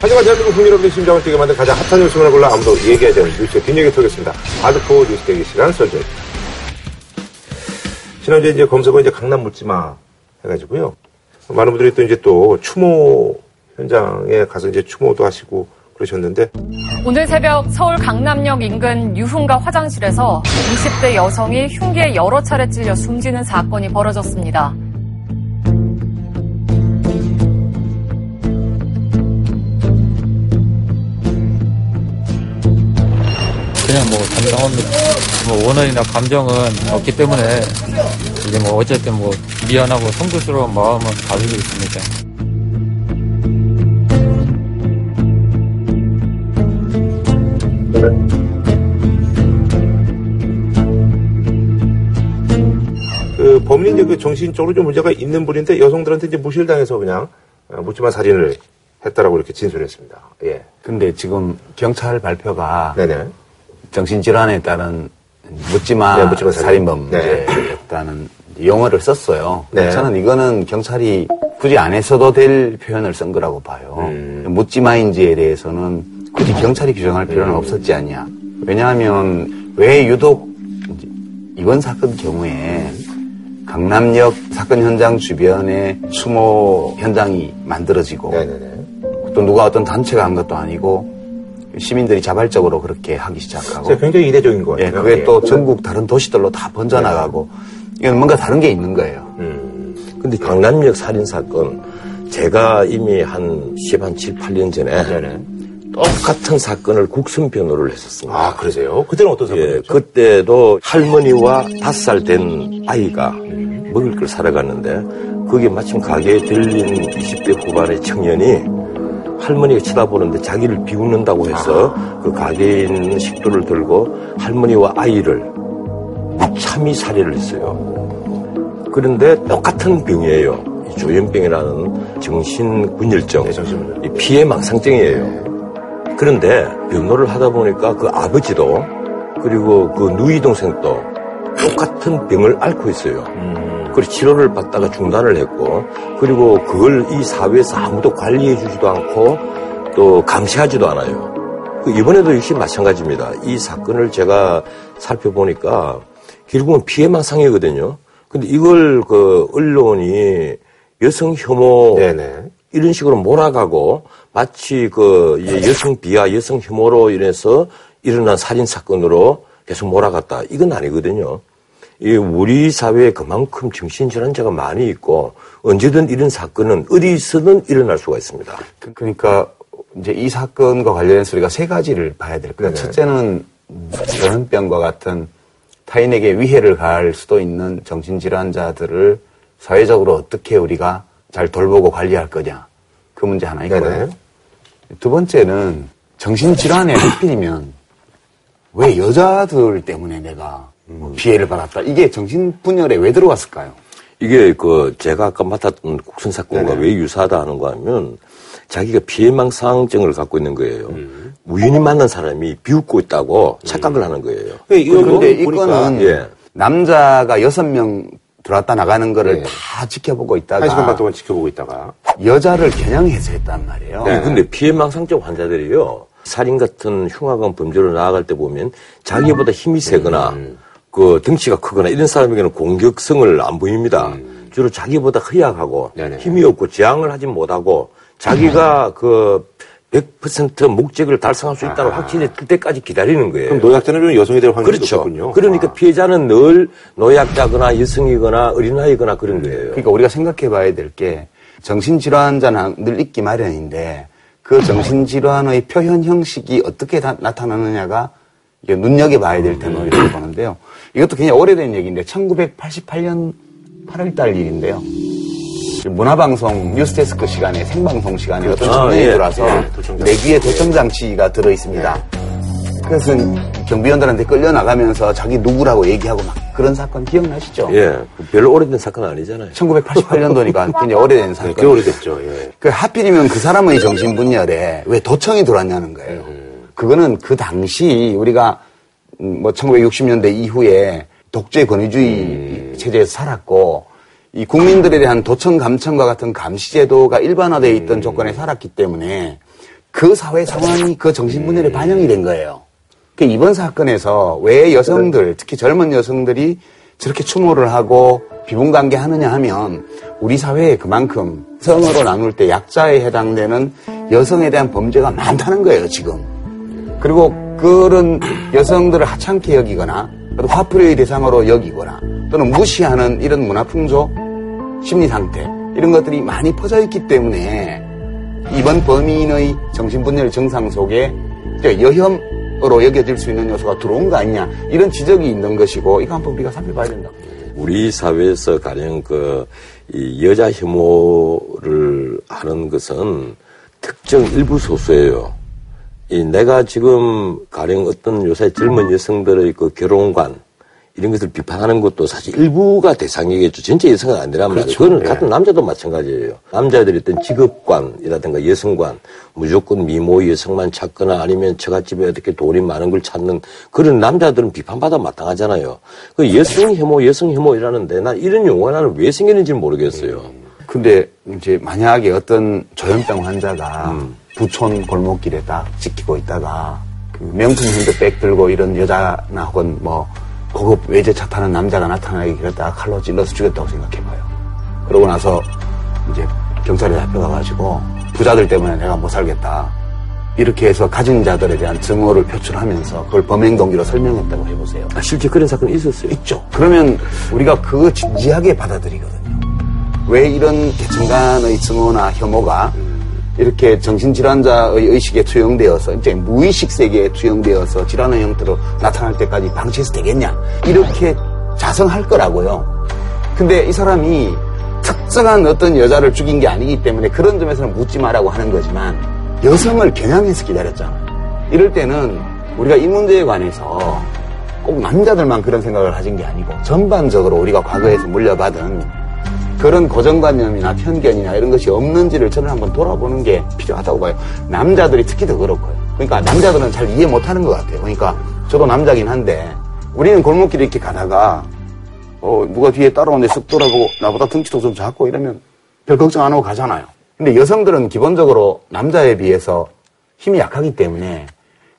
하지만 대한민국 국민 여러분의 심장을 뛰게 만든 가장 핫한 뉴스를 골라 아무도 얘기하지 않는 뉴스의 뒷얘기 털겠습니다. 하드코어 뉴스 대기 시간 설정. 지난주에 이제 검색어 이제 강남 묻지마 해가지고요. 많은 분들이 또 이제 또 추모 현장에 가서 이제 추모도 하시고 그러셨는데 오늘 새벽 서울 강남역 인근 유흥가 화장실에서 20대 여성이 흉기에 여러 차례 찔려 숨지는 사건이 벌어졌습니다. 그냥 뭐 정당한 뭐 원한이나 감정은 없기 때문에 이제 뭐 어쨌든 뭐 미안하고 성도스러운 마음은 가지고 있습니다. 그 범인이 그 정신적으로 좀 문제가 있는 분인데 여성들한테 이제 무실당해서 그냥 어, 묻지마 살인을 했다라고 이렇게 진술했습니다. 예. 근데 지금 경찰 발표가 네네. 정신질환에 따른 묻지마, 네, 묻지마 살인. 살인범죄였다는 용어를 썼어요. 네. 저는 이거는 경찰이 굳이 안 했어도 될 표현을 쓴 거라고 봐요. 음. 묻지마인지에 대해서는 굳이 경찰이 규정할 필요는 없었지 않냐. 왜냐하면 왜 유독 이번 사건 경우에 강남역 사건 현장 주변에 추모 현장이 만들어지고 네네네. 또 누가 어떤 단체가 한 것도 아니고 시민들이 자발적으로 그렇게 하기 시작하고 굉장히 이례적인 것 예, 같아요. 그게 또 전국 다른 도시들로 다 번져나가고 이건 뭔가 다른 게 있는 거예요. 음. 근데 강남역 살인 사건 제가 이미 한 10, 한 7, 8년 전에 네네. 똑같은 사건을 국선 변호를 했었습니다. 아, 그러세요? 그때는 어떤 예, 사건이었죠? 그때도 할머니와 다섯 살된 아이가 먹을 걸 사러 갔는데 거기에 마침 가게에 들린 20대 후반의 청년이 할머니가 쳐다보는데 자기를 비웃는다고 해서 그 가게에 있는 식도를 들고 할머니와 아이를 무참히 살해를 했어요. 그런데 똑같은 병이에요. 이 조현병이라는 정신분열증, 네. 이 피해 망상증이에요. 그런데 변호를 하다 보니까 그 아버지도 그리고 그 누이 동생도 똑같은 병을 앓고 있어요. 그리고 치료를 받다가 중단을 했고 그리고 그걸 이 사회에서 아무도 관리해 주지도 않고 또 감시하지도 않아요. 그 이번에도 역시 마찬가지입니다. 이 사건을 제가 살펴보니까 결국은 피해망상이거든요. 근데 이걸 그 언론이 여성 혐오 네네. 이런 식으로 몰아가고 마치 그 여성 비하, 여성 혐오로 인해서 일어난 살인 사건으로 계속 몰아갔다. 이건 아니거든요. 이 우리 사회에 그만큼 정신질환자가 많이 있고 언제든 이런 사건은 어디서든 일어날 수가 있습니다. 그- 그러니까 이제 이 사건과 관련해서 우리가 세 가지를 봐야 될 거예요. 네네. 첫째는 전염병과 같은 타인에게 위해를 가할 수도 있는 정신질환자들을 사회적으로 어떻게 우리가 잘 돌보고 관리할 거냐. 그 문제 하나 있고요. 네네. 두 번째는 정신질환에 하필이면 왜 여자들 때문에 내가 뭐 피해를 받았다. 이게 정신분열에 왜 들어갔을까요? 이게 그 제가 아까 맡았던 국선 사건과 왜 유사하다 하는 거 하면 자기가 피해망상증을 갖고 있는 거예요. 우연히 만난 사람이 비웃고 있다고 착각을 하는 거예요. 이거 그런데 보니까, 이거는 예. 남자가 여섯 명 들어왔다 나가는 거를 예. 다 지켜보고 있다가 한 시간 반 동안 지켜보고 있다가. 여자를 겨냥해서 했단 말이에요. 네. 근데 피해망상증 환자들이요. 살인 같은 흉악한 범죄로 나아갈 때 보면 자기보다 힘이 세거나 그 덩치가 크거나 이런 사람에게는 공격성을 안 보입니다. 주로 자기보다 허약하고 네네. 힘이 없고 지향을 하지 못하고 자기가 그 100% 목적을 달성할 수 있다는 확신이 들 때까지 기다리는 거예요. 그럼 노약자는 좀 여성이 될 확률이 그렇죠. 높군요. 그러니까 아. 피해자는 늘 노약자거나 여성이거나 어린아이거나 그런 거예요. 그러니까 우리가 생각해 봐야 될 게 정신질환자는 늘 있기 마련인데 그 정신질환의 표현 형식이 어떻게 다- 나타나느냐가 이게 눈여겨봐야 될 테마라고 보는데요. 이것도 굉장히 오래된 얘기인데 1988년 8월달 일인데요. 그 문화방송 뉴스데스크 시간에 생방송 시간에 어떤 아, 청년이 예. 들어와서 예, 도청장치. 내 귀에 도청장치가 들어 있습니다. 그래서 경비원들한테 끌려 나가면서 자기 누구라고 얘기하고 막 그런 사건 기억나시죠? 예, 별로 오래된 사건 아니잖아요. 1988년도니까 굉장히 오래된 네, 사건. 꽤 오래됐죠. 예. 그 하필이면 그 사람의 정신 분열에 왜 도청이 들어왔냐는 거예요. 그거는 그 당시 우리가 음, 뭐 1960년대 이후에 독재 권위주의 체제에서 살았고 이 국민들에 대한 도청 감청과 같은 감시 제도가 일반화되어 있던 조건에 살았기 때문에 그 사회 상황이 그 정신 분열에 반영이 된 거예요. 그 이번 사건에서 왜 여성들, 특히 젊은 여성들이 저렇게 추모를 하고 비분관계 하느냐 하면 우리 사회에 그만큼 성으로 나눌 때 약자에 해당되는 여성에 대한 범죄가 많다는 거예요, 지금. 그리고 그런 여성들을 하찮게 여기거나 화풀이의 대상으로 여기거나 또는 무시하는 이런 문화 풍조, 심리 상태 이런 것들이 많이 퍼져 있기 때문에 이번 범인의 정신분열 증상 속에 여혐으로 여겨질 수 있는 요소가 들어온 거 아니냐 이런 지적이 있는 것이고 이거 한번 우리가 살펴봐야 된다. 우리 사회에서 가령 그 여자 혐오를 하는 것은 특정 일부 소수예요. 이 내가 지금 가령 어떤 요새 젊은 여성들의 그 결혼관 이런 것을 비판하는 것도 사실 일부가 대상이겠죠. 전체 여성은 아니란 말이에요. 그렇죠. 그거는 네. 같은 남자도 마찬가지예요. 남자들이 어떤 직업관이라든가 여성관, 무조건 미모 여성만 찾거나 아니면 처갓집에 어떻게 돈이 많은 걸 찾는 그런 남자들은 비판받아 마땅하잖아요. 그 여성 혐오, 여성 혐오 이라는데 난 이런 용어가 나는 왜 생겼는지 모르겠어요. 근데 이제 만약에 어떤 조현병 환자가 음. 부촌 골목길에 딱 지키고 있다가 그 명품 핸드백 들고 이런 여자나 혹은 뭐 고급 외제차 타는 남자가 나타나기 그랬다가 칼로 찔러서 죽였다고 생각해봐요. 그러고 나서 이제 경찰에 잡혀가가지고 부자들 때문에 내가 못 살겠다. 이렇게 해서 가진 자들에 대한 증오를 표출하면서 그걸 범행 동기로 설명했다고 해보세요. 아, 실제 그런 사건이 있었어요? 있죠. 그러면 우리가 그거 진지하게 받아들이거든요. 왜 이런 계층 간의 증오나 혐오가 이렇게 정신질환자의 의식에 투영되어서 이제 무의식 세계에 투영되어서 질환의 형태로 나타날 때까지 방치해서 되겠냐 이렇게 자성할 거라고요. 근데 이 사람이 특정한 어떤 여자를 죽인 게 아니기 때문에 그런 점에서는 묻지 마라고 하는 거지만 여성을 겨냥해서 기다렸잖아요. 이럴 때는 우리가 이 문제에 관해서 꼭 남자들만 그런 생각을 가진 게 아니고 전반적으로 우리가 과거에서 물려받은 그런 고정관념이나 편견이나 이런 것이 없는지를 저는 한번 돌아보는 게 필요하다고 봐요. 남자들이 특히 더 그렇고요. 그러니까 남자들은 잘 이해 못하는 것 같아요. 그러니까 저도 남자긴 한데 우리는 골목길에 이렇게 가다가 어 누가 뒤에 따라오는데 쓱 돌아보고 나보다 덩치도 좀 작고 이러면 별 걱정 안 하고 가잖아요. 근데 여성들은 기본적으로 남자에 비해서 힘이 약하기 때문에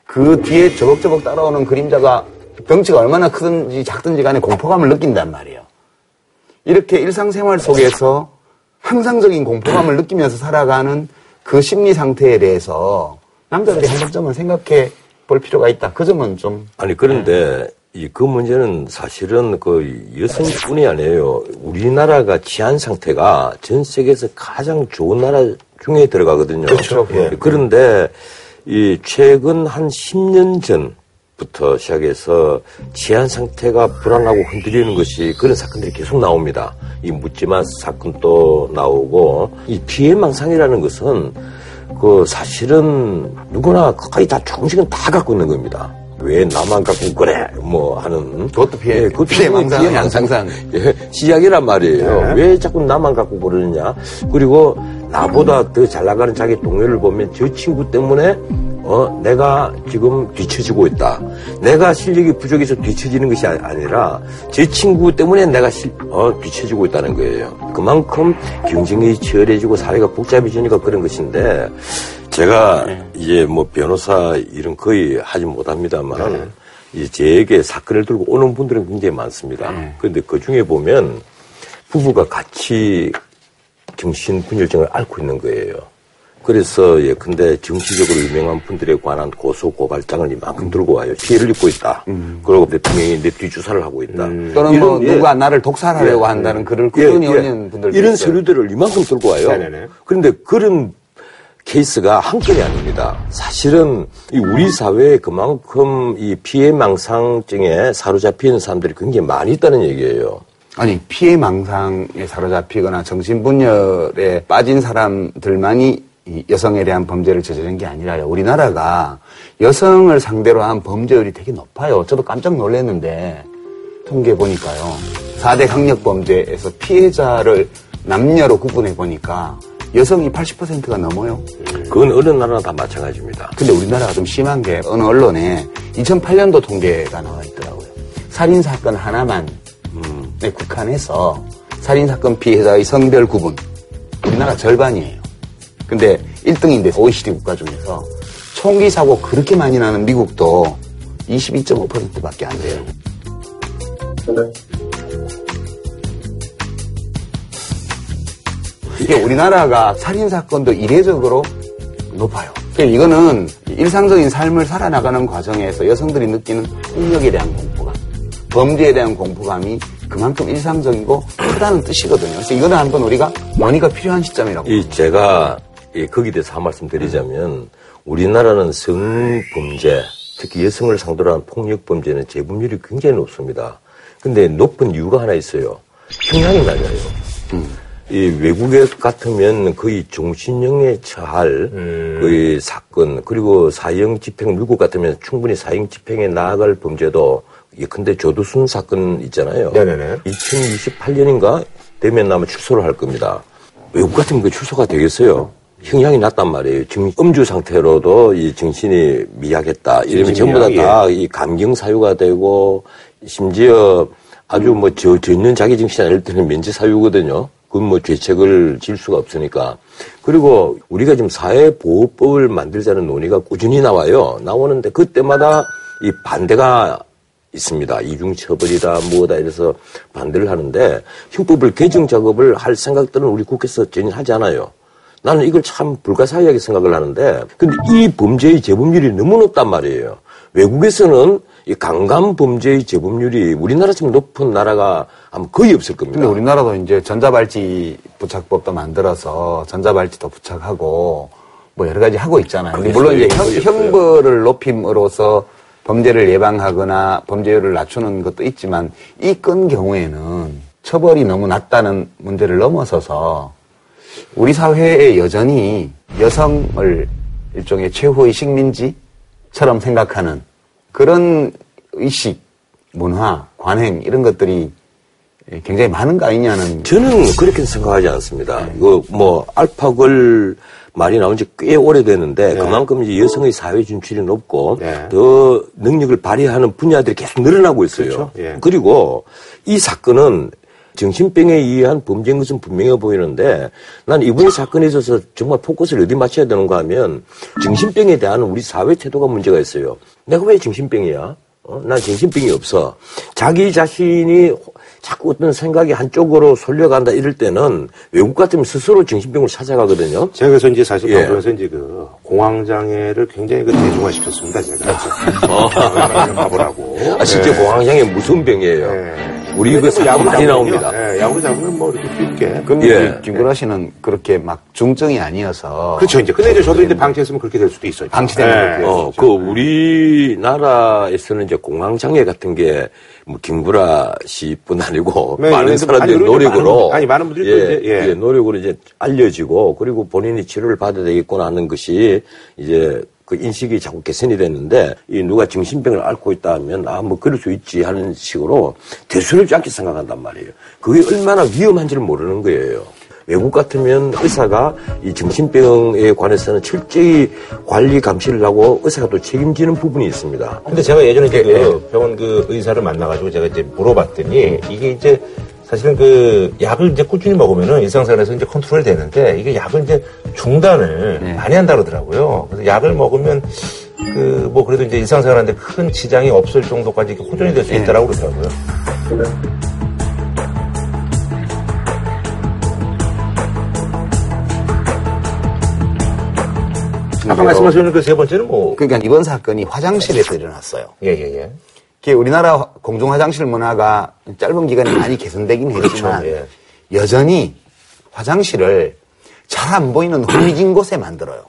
그 뒤에 저벅저벅 따라오는 그림자가 덩치가 얼마나 크든지 작든지 간에 공포감을 느낀단 말이에요. 이렇게 일상생활 속에서 항상적인 공포감을 느끼면서 살아가는 그 심리 상태에 대해서 남자들이 한 번쯤은 생각해 볼 필요가 있다. 그 점은 좀. 아니, 그런데 이 그 문제는 사실은 그 여성뿐이 아니에요. 우리나라가 치안 상태가 전 세계에서 가장 좋은 나라 중에 들어가거든요. 그렇죠. 예. 그런데 이 최근 한 10년 전 부터 시작해서 치안 상태가 불안하고 흔들리는 것이 그런 사건들이 계속 나옵니다. 이 묻지마 사건도 나오고 이 피해 망상이라는 것은 그 사실은 누구나 거의 다 조금씩은 다 갖고 있는 겁니다. 왜 나만 갖고 그래? 뭐 하는 그것도 피해, 예, 그것도 피해 망상, 피해 망상상 예, 시작이란 말이에요. 네. 왜 자꾸 나만 갖고 그러느냐? 그리고 나보다 더 잘 나가는 자기 동료를 보면 저 친구 때문에 어, 내가 지금 뒤처지고 있다. 내가 실력이 부족해서 뒤처지는 것이 아니라 제 친구 때문에 내가 실, 어, 뒤처지고 있다는 거예요. 그만큼 경쟁이 치열해지고 사회가 복잡해지니까 그런 것인데 제가 네. 이제 뭐 변호사 일은 거의 하지 못합니다만 네. 이제 제에게 사건을 들고 오는 분들은 굉장히 많습니다. 네. 그런데 그 중에 보면 부부가 같이 정신분열증을 앓고 있는 거예요. 그래서 예컨대 정치적으로 유명한 분들에 관한 고소 고발장을 이만큼 들고 와요. 피해를 입고 있다. 음. 그리고 대통령이 내 뒤주사를 하고 있다. 음. 또는 이런, 뭐 예. 누가 나를 독살하려고 예. 한다는 글을 꾸준히 예. 올리는 분들 이런 있어요. 서류들을 이만큼 들고 와요. 네네네. 그런데 그런 케이스가 한 건이 아닙니다. 사실은 우리 사회에 그만큼 이 피해 망상증에 사로잡히는 사람들이 굉장히 많이 있다는 얘기예요. 아니 피해 망상에 사로잡히거나 정신분열에 빠진 사람들만이 여성에 대한 범죄를 저지른 게 아니라요. 우리나라가 여성을 상대로 한 범죄율이 되게 높아요. 저도 깜짝 놀랐는데 통계 보니까요. 4대 강력 범죄에서 피해자를 남녀로 구분해 보니까 여성이 80%가 넘어요. 그건 어느 나라나 다 마찬가지입니다. 근데 우리나라가 좀 심한 게 어느 언론에 2008년도 통계가 나와 있더라고요. 살인 사건 하나만 음. 네, 국한해서 살인 사건 피해자의 성별 구분 우리나라 절반이에요. 근데 1등인데 OECD 국가 중에서 총기 사고 그렇게 많이 나는 미국도 22.5%밖에 안 돼요. 이게 우리나라가 살인 사건도 이례적으로 높아요. 그러니까 이거는 일상적인 삶을 살아나가는 과정에서 여성들이 느끼는 폭력에 대한 공포감, 범죄에 대한 공포감이 그만큼 일상적이고 크다는 뜻이거든요. 그래서 이거는 한번 우리가 논의가 필요한 시점이라고. 이 제가 이 거기에 대해서 한 말씀 드리자면 우리나라는 성범죄, 특히 여성을 상대로 한 폭력 범죄는 재범률이 굉장히 높습니다. 근데 높은 이유가 하나 있어요. 형량이 낮아요. 이 외국에 같으면 거의 종신형에 처할 그 사건 그리고 사형 집행 미국 같으면 충분히 사형 집행에 나아갈 범죄도 예컨대 조두순 사건 있잖아요. 네네네. 2028년인가 되면 아마 출소를 할 겁니다. 외국 같으면 그 출소가 되겠어요. 형량이 낮단 말이에요. 지금 음주 상태로도 이 정신이 미약했다. 이러면 전부 다 다 이 감경 사유가 되고 심지어 아주 뭐 저, 전년 자기 정신 아닐 때는 면제 사유거든요. 그건 뭐 죄책을 질 수가 없으니까. 그리고 우리가 지금 사회보호법을 만들자는 논의가 꾸준히 나와요. 나오는데 그때마다 이 반대가 있습니다. 이중처벌이다, 뭐다, 이래서 반대를 하는데, 형법을 개정 작업을 할 생각들은 우리 국회에서 전혀 하지 않아요. 나는 이걸 참 불가사의하게 생각을 하는데, 근데 이 범죄의 재범률이 너무 높단 말이에요. 외국에서는 이 강간 범죄의 재범률이 우리나라처럼 높은 나라가 아마 거의 없을 겁니다. 근데 우리나라도 이제 전자발찌 부착법도 만들어서 전자발찌도 부착하고 뭐 여러 가지 하고 있잖아요. 물론 이제 형. 형벌을 높임으로써 범죄를 예방하거나 범죄율을 낮추는 것도 있지만 이 건 경우에는 처벌이 너무 낮다는 문제를 넘어서서 우리 사회에 여전히 여성을 일종의 최후의 식민지처럼 생각하는 그런 의식, 문화, 관행 이런 것들이 굉장히 많은 거 아니냐는 저는 그렇게 생각하지 않습니다. 이거 뭐 알파골 말이 나온 지 꽤 오래됐는데 그만큼 이제 여성의 사회 진출이 높고 네. 더 능력을 발휘하는 분야들이 계속 늘어나고 있어요. 그렇죠. 예. 그리고 이 사건은 정신병에 의한 범죄인 것은 분명해 보이는데 난 이번 사건에 있어서 정말 포커스를 어디 맞춰야 되는가 하면 정신병에 대한 우리 사회 태도가 문제가 있어요. 내가 왜 정신병이야? 어? 난 정신병이 없어. 자기 자신이 자꾸 어떤 생각이 한쪽으로 솔려간다 이럴 때는 외국 같으면 스스로 정신병을 찾아가거든요. 제가 그래서 이제 사실 예. 방송에서 이제 그 공황장애를 굉장히 그 대중화 시켰습니다, 제가. 어, 가보라고. 아, 진짜 공황장애 무서운 병이에요. 예. 우리 그 사건 많이 나옵니다. 예, 야구 잡으면 뭐 이렇게 쉽게. 근데 예. 김구라 씨는 그렇게 막 중증이 아니어서 그렇죠, 이제. 근데 이제 저도 이제 방치했으면 그렇게 될 수도 있어요. 방치되는 예. 어, 그 우리나라에서는 이제 공황장애 같은 게 뭐 김구라 씨뿐 아니고 네, 많은 아니, 사람들이 그리고 이제 노력으로 많은 아니, 많은 분들이 또 예, 이제, 예. 예, 노력으로 이제 알려지고 그리고 본인이 치료를 받아야 되겠구나 하는 것이 이제 그 인식이 자꾸 개선이 됐는데 이 누가 정신병을 앓고 있다 하면 아 뭐 그럴 수 있지 하는 식으로 대수롭지 않게 생각한단 말이에요. 그게 얼마나 위험한지를 모르는 거예요. 외국 같으면 의사가 이 정신병에 관해서는 철저히 관리 감시를 하고 의사가 또 책임지는 부분이 있습니다. 근데 제가 예전에 이제 그 병원 그 의사를 만나가지고 제가 이제 물어봤더니 이게 이제 사실은 그 약을 이제 꾸준히 먹으면은 일상생활에서 이제 컨트롤이 되는데 이게 약을 이제 중단을 많이 한다 그러더라고요. 그래서 약을 먹으면 그 뭐 그래도 이제 일상생활하는데 큰 지장이 없을 정도까지 이렇게 호전이 될 수 있다라고 그러더라고요. 아까 말씀하신 그 세 번째는 뭐 그러니까 이번 사건이 화장실에서 일어났어요. 예 예 예. 우리나라 공중 화장실 문화가 짧은 기간에 많이 개선되긴 했지만 예. 여전히 화장실을 잘 안 보이는 흐미진 곳에 만들어요.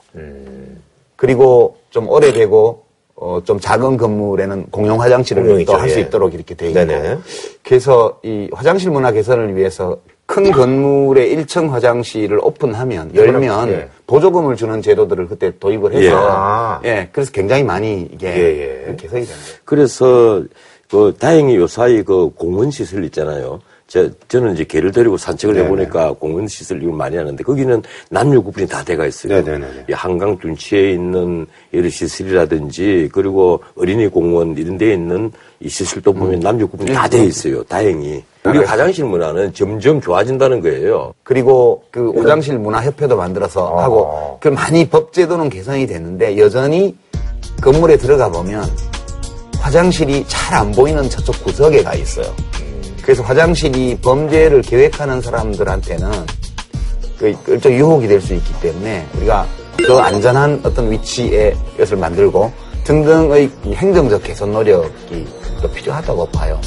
그리고 좀 오래되고 어, 좀 작은 건물에는 공용 화장실을 또 할수 예. 있도록 이렇게 돼 있고 네네. 그래서 이 화장실 문화 개선을 위해서 큰 건물의 1층 화장실을 오픈하면 열면 예. 보조금을 주는 제도들을 그때 도입을 해서 예. 아. 예, 그래서 굉장히 많이 이게 예, 예. 개선이 된 거예요. 그래서 그 다행히 요 사이 그 공원 시설 있잖아요. 저, 저는 이제 개를 데리고 산책을 네네. 해보니까 공원 시설 이걸 많이 하는데 거기는 남녀 구분이 다 돼가 있어요. 네네네네. 이 한강 둔치에 있는 여러 시설이라든지 그리고 어린이 공원 이런 데에 있는 이 시설도 보면 남녀 구분이 다 돼 있어요. 다행히. 우리 화장실 문화는 점점 좋아진다는 거예요. 그리고 그 오장실 문화협회도 만들어서 하고 그 많이 법제도는 개선이 됐는데 여전히 건물에 들어가 보면 화장실이 잘 안 보이는 저쪽 구석에 가 있어요. 그래서 화장실이 범죄를 계획하는 사람들한테는 그 일종 유혹이 될 수 있기 때문에 우리가 더 안전한 어떤 위치에 이것을 만들고 등등의 이 행정적 개선 노력이 더 필요하다고 봐요.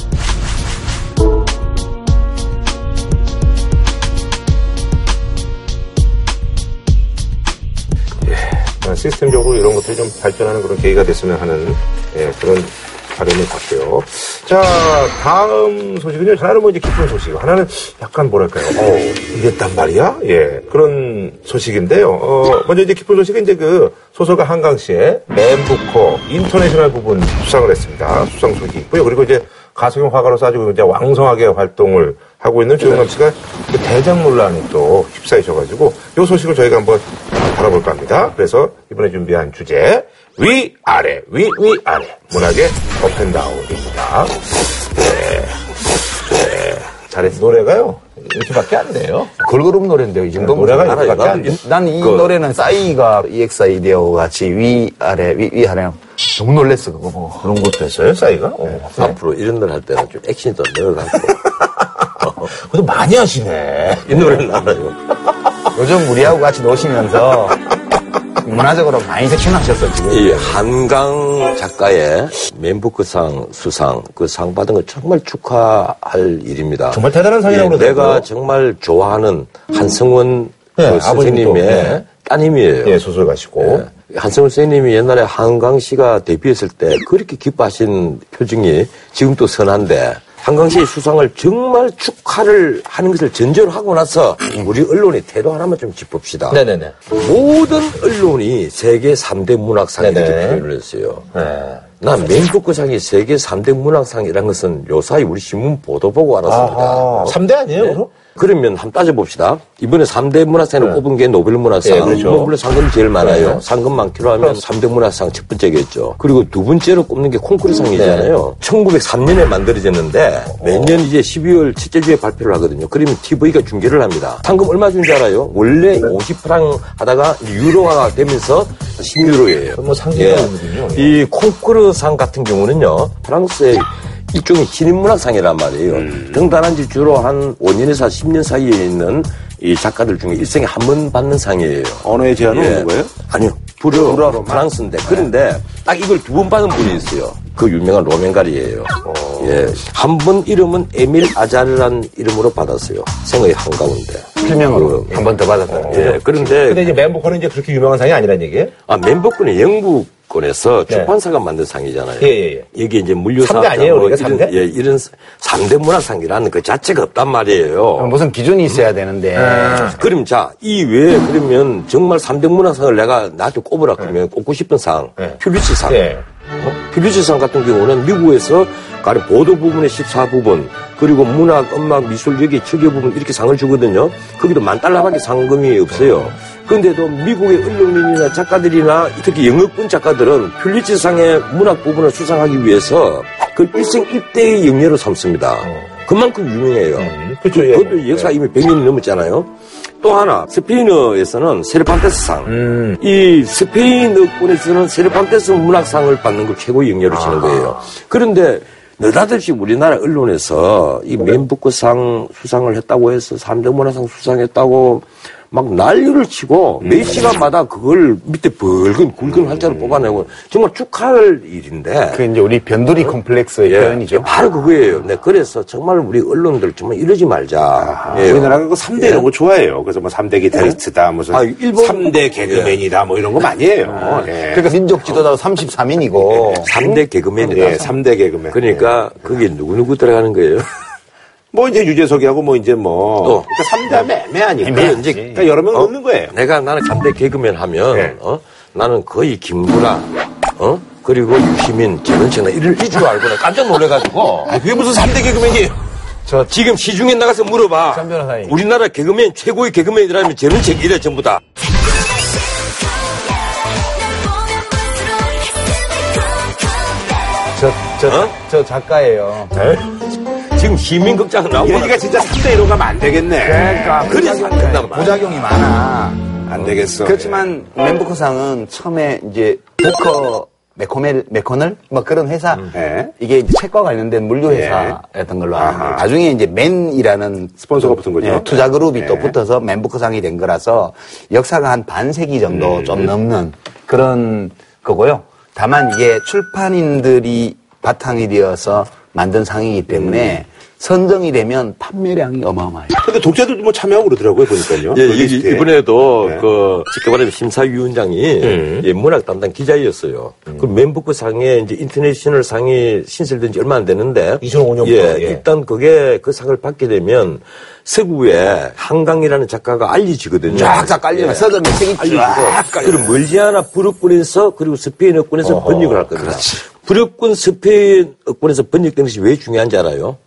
어, 시스템적으로 이런 것들이 좀 발전하는 그런 계기가 됐으면 하는 예, 그런 바람이 같고요. 자, 다음 소식은요. 하나는 뭐 이제 기쁜 소식, 하나는 약간 뭐랄까요. 어, 이랬단 말이야? 예, 그런 소식인데요. 어, 먼저 이제 기쁜 소식은 이제 그 소설가 한강씨의 맨부커 인터내셔널 부분 수상을 했습니다. 수상 소식이 있고요. 그리고 이제 가수경 화가로서 아주 이제 왕성하게 활동을 하고 있는 조영남 씨가 그 대장문란에 또 휩싸이셔가지고 이 소식을 저희가 한번 알아볼까 합니다. 그래서 이번에 준비한 주제 위 아래 위 위 아래 문학의 업앤다운입니다. 네, 네. 잘했어 노래가요 이렇게밖에 안 돼요. 걸그룹 노래인데요, 이 정도면. 노래가 좀 이렇게밖에 안 돼. 난이 그- 노래는 싸이가 EXID하고 같이 위 아래, 위, 위 아래. 너무 놀랬어, 그거 보고. 그런 것도 했어요 싸이가. 어. 앞으로 이런 날 할 때는 좀 액션이 더 넣어갖고. 그것도 많이 하시네. 이 노래는 알아요. 요즘 우리하고 같이 노시면서 문화적으로 많이 지금. 이 한강 작가의 맨부크상 수상 그 상 받은 거 정말 축하할 일입니다. 정말 대단한 상이라고 예. 내가 정말 좋아하는 한승원 네, 그 아버님도, 선생님의 네. 따님이에요. 예 소설가시고. 예. 한승원 선생님이 옛날에 한강 씨가 데뷔했을 때 그렇게 기뻐하신 표정이 지금 또 선한데 한강 씨의 수상을 정말 축하를 하는 것을 전제로 하고 나서 우리 언론의 태도 하나만 좀 짚읍시다. 네네네. 모든 언론이 세계 3대 문학상 이렇게. 표현을 했어요. 네. 난 맨부크상이 세계 3대 문학상이라는 것은 요사이 우리 신문 보도 보고 알았습니다. 아하. 3대 아니에요, 그럼? 그러면 한번 따져봅시다. 이번에 3대 문학상을 꼽은 게 노벨 문학상. 네, 그렇죠. 뭐 물론 상금이 제일 많아요. 네. 상금 많기로 하면 3대 문학상 첫 번째겠죠. 그리고 두 번째로 꼽는 게 콩쿠르상이잖아요. 네. 1903년에 만들어졌는데 매년 이제 12월 첫째 주에 발표를 하거든요. 그러면 TV가 중계를 합니다. 상금 얼마 준지 알아요? 원래 50프랑 하다가 유로화가 되면서 10유로예요. 뭐 상계가 있거든요. 이 콩쿠르상 같은 경우는요, 프랑스의 일종의 신인문학상이란 말이에요. 음. 등단한 지 주로 한 5년에서 10년 사이에 있는 이 작가들 중에 일생에 한 번 받는 상이에요. 언어의 제한은 예. 거예요? 아니요. 불어, 프랑스인데. 그런데 딱 이걸 두 번 받은 분이 있어요. 그 유명한 로맨가리예요. 예. 한 번 이름은 에밀 아자르란 이름으로 받았어요. 생의 한가운데. 필명으로 한 번 더 받았다는 거죠. 예. 그런데 근데 이제 맨보커는 이제 그렇게 유명한 상이 아니란 얘기예요? 아, 멤버권은 영국 권에서 네. 출판사가 만든 상이잖아요. 예, 예, 예. 여기 이제 물류사. 삼대 아니에요, 우리가 이런, 삼대? 예, 이런 3대 문학상이라는 그 자체가 없단 말이에요. 무슨 기준이 있어야 되는데. 그럼 자, 이 외에 그러면 정말 3대 문학상을 내가 나한테 꼽으라 그러면 꼽고 싶은 상, 네. 퓰리츠 상. 예. 어? 퓰리츠상 같은 경우는 미국에서 가령 보도 부분의 14부분, 그리고 문학, 음악, 미술, 여기 측여 부분 이렇게 상을 주거든요. 거기도 만 달러밖에 상금이 없어요. 그런데도 미국의 언론인이나 작가들이나 특히 영어권 작가들은 퓰리츠상의 문학 부분을 수상하기 위해서 그 일생 일대의 영예로 삼습니다. 그만큼 유명해요. 음, 그렇죠, 예. 그것도 역사 이미 100년이 넘었잖아요. 또 하나, 스페인어에서는 세르판테스상. 음. 이 스페인어권에서는 세르판테스 문학상을 받는 걸 최고의 영예로 치는 거예요. 그런데 느닷없이 우리나라 언론에서 이 맨부크상 수상을 했다고 해서 3대 문학상 수상했다고 막 난리를 치고 몇 시간마다 그걸 밑에 벌건 굵은 활자로 뽑아내고 정말 축하할 일인데 그 이제 우리 변두리 콤플렉스의 예, 표현이죠. 바로 그거예요. 네, 그래서 정말 우리 언론들 정말 이러지 말자. 예. 우리나라가 그 3대 이런 거 좋아해요. 그래서 뭐 3대 기타리스트다, 무슨 아, 일본- 3대 개그맨이다, 뭐 이런 거 많이 해요. 예. 그러니까 민족 지도자로 33인이고. 3대 개그맨이다. 예, 3대 개그맨. 그러니까 그게 누구누구 들어가는 거예요? 뭐 이제 유재석이하고 뭐 이제 뭐. 또. 그러니까 3대 하면 애매하니까. 애매하지. 이제 그러니까 여러 명 넣는 거예요. 내가 나는 3대 개그맨 하면 네. 어? 나는 거의 김구라 어? 그리고 유시민, 전원채나 이럴 이줄 알고 나 깜짝 놀래가지고 아, 그게 무슨 3대 개그맨이에요? 저- 지금 시중에 나가서 물어봐. 변호사님. 우리나라 개그맨 최고의 개그맨이라면 저런 책이래 전부 다. 저, 저, 어? 저 작가예요. 지금 시민극장 나오고 얘기가 진짜 3대 1로 가면 안 되겠네. 그러니까 그래서 안 된단 말이야. 부작용이 많아. 안 되겠어. 그렇지만 맨부커상은 처음에 이제 부커 메코멜 메코널 뭐 그런 회사 예. 이게 이제 책과 관련된 물류 회사였던 걸로 아는데 아하. 나중에 이제 맨이라는 스폰서가 붙은 거죠? 예, 투자 그룹이 예. 또 붙어서 맨부커상이 된 거라서 역사가 한 반세기 정도 음. 좀 넘는 그런 거고요. 다만 이게 출판인들이 바탕이 되어서 만든 상이기 때문에 음. 선정이 되면 판매량이 어마어마해요. 근데 독자들도 뭐 참여하고 그러더라고요, 보니까요. 예, 그 이- 리스트에. 이번에도 네. 그 쉽게 말하면 심사위원장이 음. 예, 문학 담당 기자였어요. 그 맨부커 상에 이제 International 상이 신설된 지 얼마 안 됐는데 2005년부터, 예, 예. 일단 그게 그 상을 받게 되면 서구에 한강이라는 작가가 알려지거든요. 쫙쫙 깔리면 서점에 책이 쫙 깔려. 그리고 멀지 않아 불어권에서 그리고 스페인어권에서 어허, 번역을 할 겁니다. 불어권 스페인어권에서 번역되는 것이 왜 중요한지 알아요?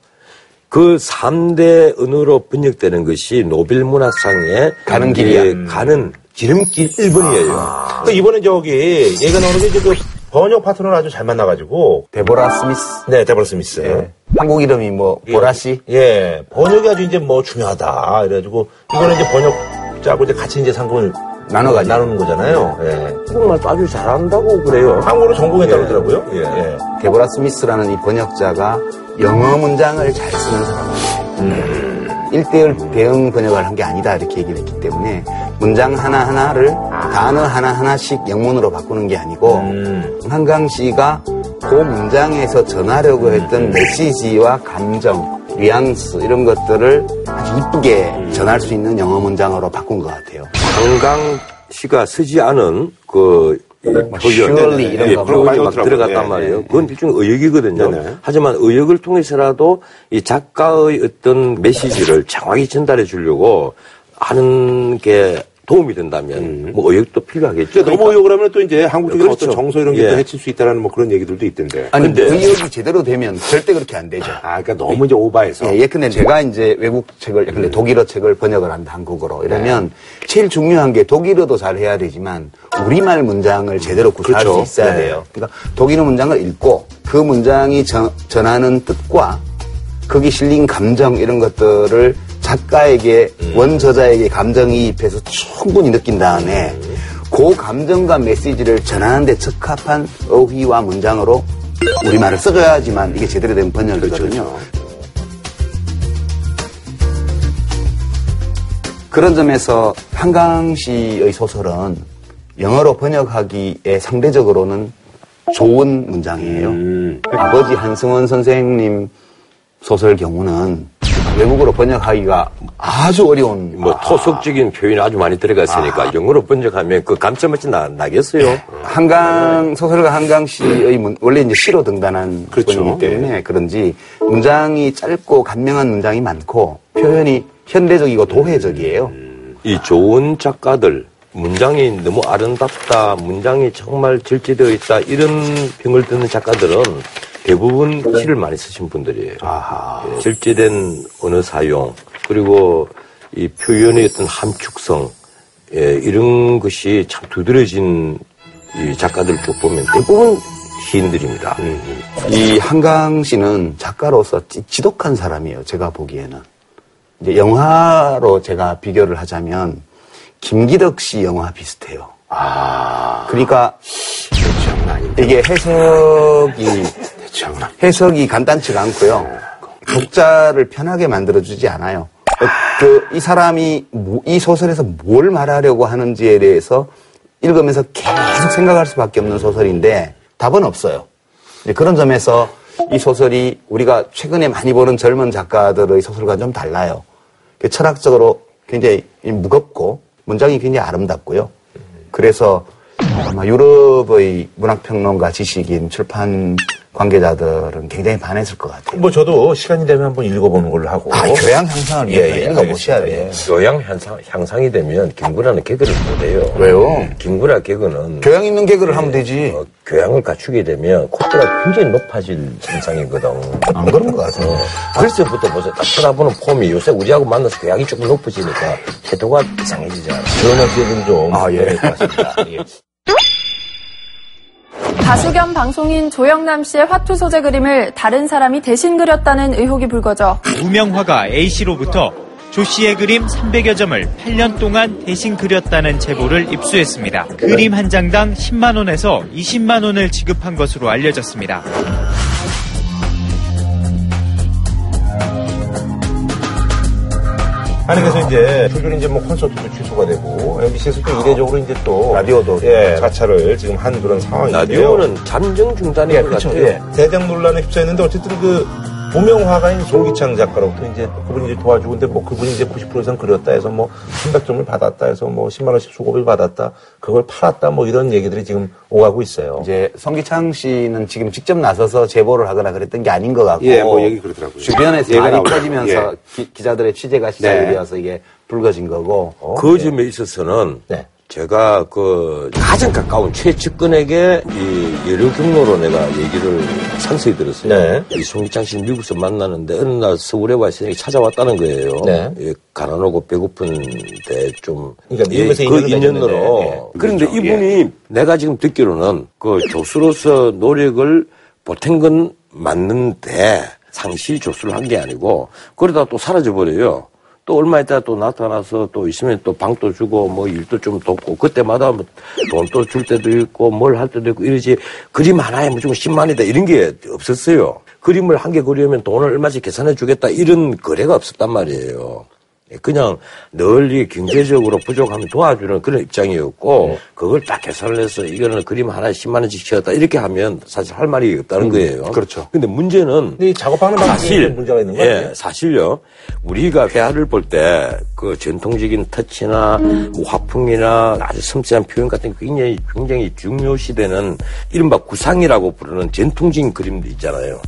그 3대 언어로 번역되는 것이 노벨 문학상에 가는 길이야. 예, 가는 지름길 1번이에요. 아. 그 이번에 저기 얘가 나오는 게 이제 그 번역 파트너를 아주 잘 만나가지고 데보라 스미스. 네 데버라 스미스. 예. 한국 이름이 뭐 보라 씨. 예, 번역이 아주 이제 뭐 중요하다. 이래가지고, 이거는 이제 번역자하고 이제 같이 이제 상금을 나눠가지고. 나누는 거잖아요. 예. 한국말도 아주 잘한다고 그래요. 한국어로 전공했다고 예. 그러더라고요. 예. 데보라 스미스라는 이 번역자가 영어 문장을 잘 쓰는 사람이에요. 일대일 대응 번역을 한 게 아니다 이렇게 얘기를 했기 때문에 문장 하나하나를 단어 하나하나씩 영문으로 바꾸는 게 아니고 음. 한강 씨가 그 문장에서 전하려고 했던 메시지와 감정, 뉘앙스 이런 것들을 아주 이쁘게 전할 수 있는 영어 문장으로 바꾼 것 같아요. 한강 씨가 쓰지 않은 그 이 표현, surely 이런 예, 거 표현이 막 많더라고요. 들어갔단 예, 말이에요. 예, 그건 일종의 의역이거든요. 네네. 하지만 의역을 통해서라도 이 작가의 어떤 메시지를 정확히 전달해 주려고 하는 게 도움이 된다면 뭐 의역도 필요하겠죠. 근데 너무 의욕을 하면 또 이제 한국 쪽에 그렇죠. 어떤 정서 이런 게 예. 또 해칠 수 있다라는 뭐 그런 얘기들도 있던데. 아니 근데- 의역이 제대로 되면 절대 그렇게 안 되죠. 아, 그러니까 너무 이제 오바해서. 예, 예컨대 제가 이제 외국 책을, 예컨대 독일어 책을 번역을 한다, 한국어로. 이러면 제일 중요한 게 독일어도 잘 해야 되지만 우리말 문장을 제대로 구사할 그렇죠. 수 있어야 네. 돼요. 그러니까 독일어 문장을 읽고 그 문장이 전, 전하는 뜻과 거기 실린 감정 이런 것들을 작가에게, 원저자에게 감정이입해서 충분히 느낀 다음에 그 감정과 메시지를 전하는 데 적합한 어휘와 문장으로 우리말을 써줘야지만 이게 제대로 된 번역이거든요. 그런 점에서 한강 씨의 소설은 영어로 번역하기에 상대적으로는 좋은 문장이에요. 음. 아버지 한승원 선생님 소설 경우는 외국어로 번역하기가 아주 어려운 뭐 토속적인 표현이 아주 많이 들어갔으니까 영어로 번역하면 그 감점맛이 나, 나겠어요. 한강 소설가 한강 씨의 문, 원래 이제 시로 등단한 그렇죠. 분이기 때문에 그런지 문장이 짧고 간명한 문장이 많고 표현이 현대적이고 도회적이에요. 이 좋은 작가들 문장이 너무 아름답다, 문장이 정말 절제되어 있다 이런 평을 듣는 작가들은 대부분 시를 많이 쓰신 분들이에요. 예, 절제된 언어 사용 그리고 이 표현의 어떤 함축성 예, 이런 것이 참 두드러진 이 작가들 쭉 보면 대부분 시인들입니다. 이 한강 씨는 작가로서 지, 지독한 사람이에요. 제가 보기에는. 이제 영화로 제가 비교를 하자면 김기덕 씨 영화 비슷해요. 그러니까 이게 해석이 해석이 간단치가 않고요. 독자를 편하게 만들어주지 않아요. 어, 그, 이 사람이 뭐- 이 소설에서 뭘 말하려고 하는지에 대해서 읽으면서 계속 생각할 수밖에 없는 소설인데 답은 없어요. 그런 점에서 이 소설이 우리가 최근에 많이 보는 젊은 작가들의 소설과 좀 달라요. 그 철학적으로 굉장히 무겁고 문장이 굉장히 아름답고요. 그래서 아마 유럽의 문학평론가 지식인 출판 관 관계자들은 굉장히 반했을 것 같아요. 뭐 저도 시간이 되면 한번 읽어보는 걸로 하고. 아, 교양 향상을 위해서 예, 예, 읽어보셔야 돼. 알겠습니다. 교양 향상, 향상이 되면 김구라는 개그를 못해요. 왜요? 김구라 개그는 교양 있는 개그를 하면 되지. 어, 교양을 갖추게 되면 콧대가 굉장히 높아질 현상이거든. 안 그런 것 같아요. 글쎄부터 보세요. 딱 쳐다보는 폼이 요새 우리하고 만나서 교양이 조금 높아지니까 태도가 이상해지잖아. 조현아 씨는 좀. 아, 예. 같습니다. 예. 가수 겸 방송인 조영남 씨의 화투 소재 그림을 다른 사람이 대신 그렸다는 의혹이 불거져 무명 화가 A씨로부터 조 씨의 그림 300여 점을 8년 동안 대신 그렸다는 제보를 입수했습니다. 그림 한 장당 10만 원에서 20만 원을 지급한 것으로 알려졌습니다. 아니 그래서 이제 조준 이제 뭐 콘서트도 취소가 되고 MBC에서 또 이례적으로 이제 또 라디오도. 예 자차를 지금 한 그런 상황인데요. 라디오는 잠정 중단인 예, 것 그렇죠. 같아요. 예. 대장 논란에 휩싸였는데 어쨌든 그 무명 화가인 송기창 작가로부터 이제 그분이 이제 도와주고 근데 뭐 그분이 이제 90% 이상 그렸다 해서 뭐 300점을 받았다 해서 뭐 10만 원씩 수고비를 받았다 그걸 팔았다 뭐 이런 얘기들이 지금 오가고 있어요. 이제 성기창 씨는 지금 직접 나서서 제보를 하거나 그랬던 게 아닌 것 같고. 예, 뭐 얘기 그러더라고요. 주변에서 나오더라고요. 퍼지면서 예. 기, 자들의 취재가 시작이 되어서 이게 불거진 거고. 그 점에 있어서는 네. 제가 그 가장 가까운 최측근에게 이 여러 경로로 내가 얘기를 상세히 들었어요. 네. 이 송기창 씨는 미국에서 만나는데 어느 날 서울에 와 있으니 찾아왔다는 거예요. 네. 예, 가난하고 배고픈데 좀 그러니까 미국에서 예, 그 인연으로. 맺었는데, 예. 그런데 그렇죠. 이분이 내가 지금 듣기로는 그 조수로서 노력을 보탠 건 맞는데 상시 조수를 한 게 아니고 그러다 또 사라져 버려요. 또 얼마 있다가 또 나타나서 또 있으면 또 방도 주고 뭐 일도 좀 돕고 그때마다 뭐돈또줄 때도 있고 뭘 할 때도 있고 이러지 그림 하나에 무조건 10만 이다 이런 게 없었어요. 그림을 한 개 그리면 돈을 얼마씩 계산해 주겠다 이런 거래가 없었단 말이에요. 예, 그냥 널리 경제적으로 부족하면 도와주는 그런 입장이었고 그걸 딱 계산을 해서 이거는 그림 하나에 10만 원씩 치웠다 이렇게 하면 사실 할 말이 없다는 거예요. 그렇죠. 근데 문제는 근데 이 작업하는 사실 좀 문제가 있는 거 예? 사실요. 우리가 회화를 볼 때 그 전통적인 터치나 뭐 화풍이나 아주 섬세한 표현 같은 게 굉장히 굉장히 중요시되는 이른바 구상이라고 부르는 전통적인 그림도 있잖아요.